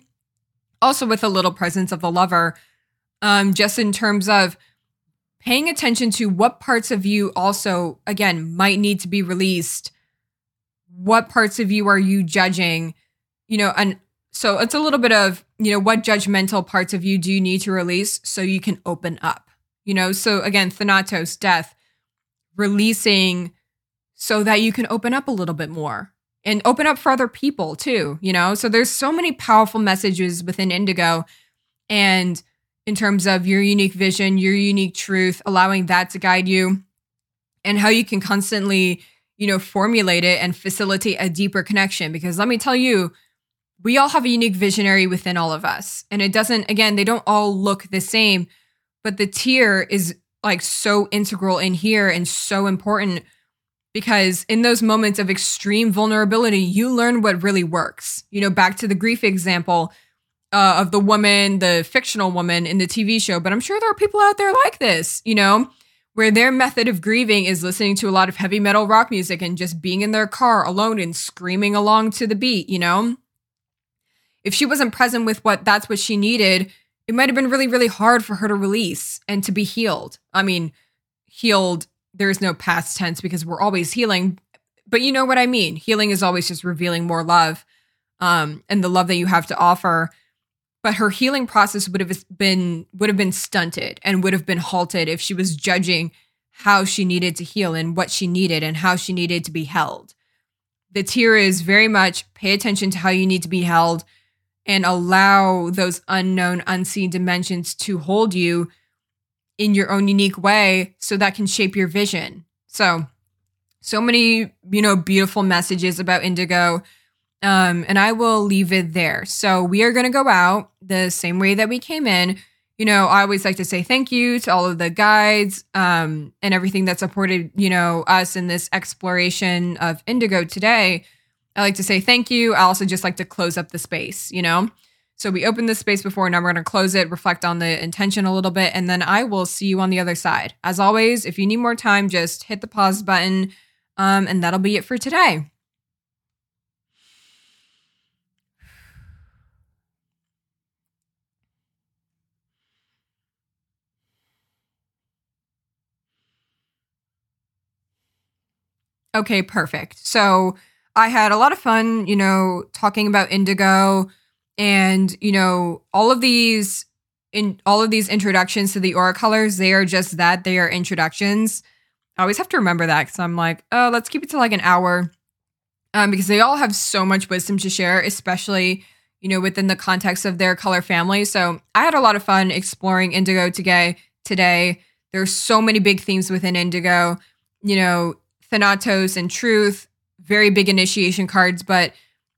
also with a little presence of the lover, um, just in terms of paying attention to what parts of you also, again, might need to be released. What parts of you are you judging? You know, and so it's a little bit of, you know, what judgmental parts of you do you need to release so you can open up? You know, so again, Thanatos, death, releasing so that you can open up a little bit more and open up for other people too, you know? So there's so many powerful messages within Indigo and in terms of your unique vision, your unique truth, allowing that to guide you and how you can constantly, you know, formulate it and facilitate a deeper connection because let me tell you, we all have a unique visionary within all of us. And it doesn't again, they don't all look the same, but the tear is like so integral in here and so important because in those moments of extreme vulnerability, you learn what really works. You know, back to the grief example uh, of the woman, the fictional woman in the TV show, but I'm sure there are people out there like this, you know, where their method of grieving is listening to a lot of heavy metal rock music and just being in their car alone and screaming along to the beat, you know? If she wasn't present with what that's what she needed, it might have been really, really hard for her to release and to be healed. I mean, healed there's no past tense because we're always healing. But you know what I mean? Healing is always just revealing more love um, and the love that you have to offer. But her healing process would have been would have been stunted and would have been halted if she was judging how she needed to heal and what she needed and how she needed to be held. The tear is very much pay attention to how you need to be held and allow those unknown, unseen dimensions to hold you in your own unique way so that can shape your vision. So, so many, you know, beautiful messages about indigo. Um, and I will leave it there. So we are going to go out the same way that we came in. You know, I always like to say thank you to all of the guides um, and everything that supported, you know, us in this exploration of Indigo today. I like to say thank you. I also just like to close up the space, you know? So we opened this space before, now we're going to close it, reflect on the intention a little bit, and then I will see you on the other side. As always, if you need more time, just hit the pause button, um, and that'll be it for today. Okay, perfect. So I had a lot of fun, you know, talking about indigo and, you know, all of these in all of these introductions to the aura colors, they are just that. They are introductions. I always have to remember that because I'm like, oh, let's keep it to like an hour. Um, because they all have so much wisdom to share, especially, you know, within the context of their color family. So I had a lot of fun exploring indigo today today. There's so many big themes within indigo. You know, Thanatos and Truth, very big initiation cards, but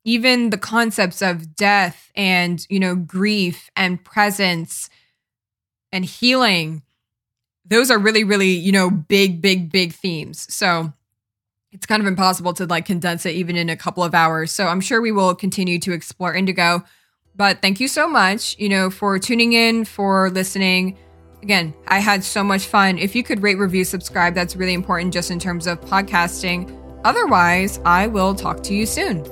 even the concepts of death and, you know, grief and presence and healing, those are really, really, you know, big, big, big themes. So it's kind of impossible to like condense it even in a couple of hours. So I'm sure we will continue to explore Indigo. But thank you so much, you know, for tuning in, for listening. Again, I had so much fun. If you could rate, review, subscribe, that's really important just in terms of podcasting. Otherwise, I will talk to you soon.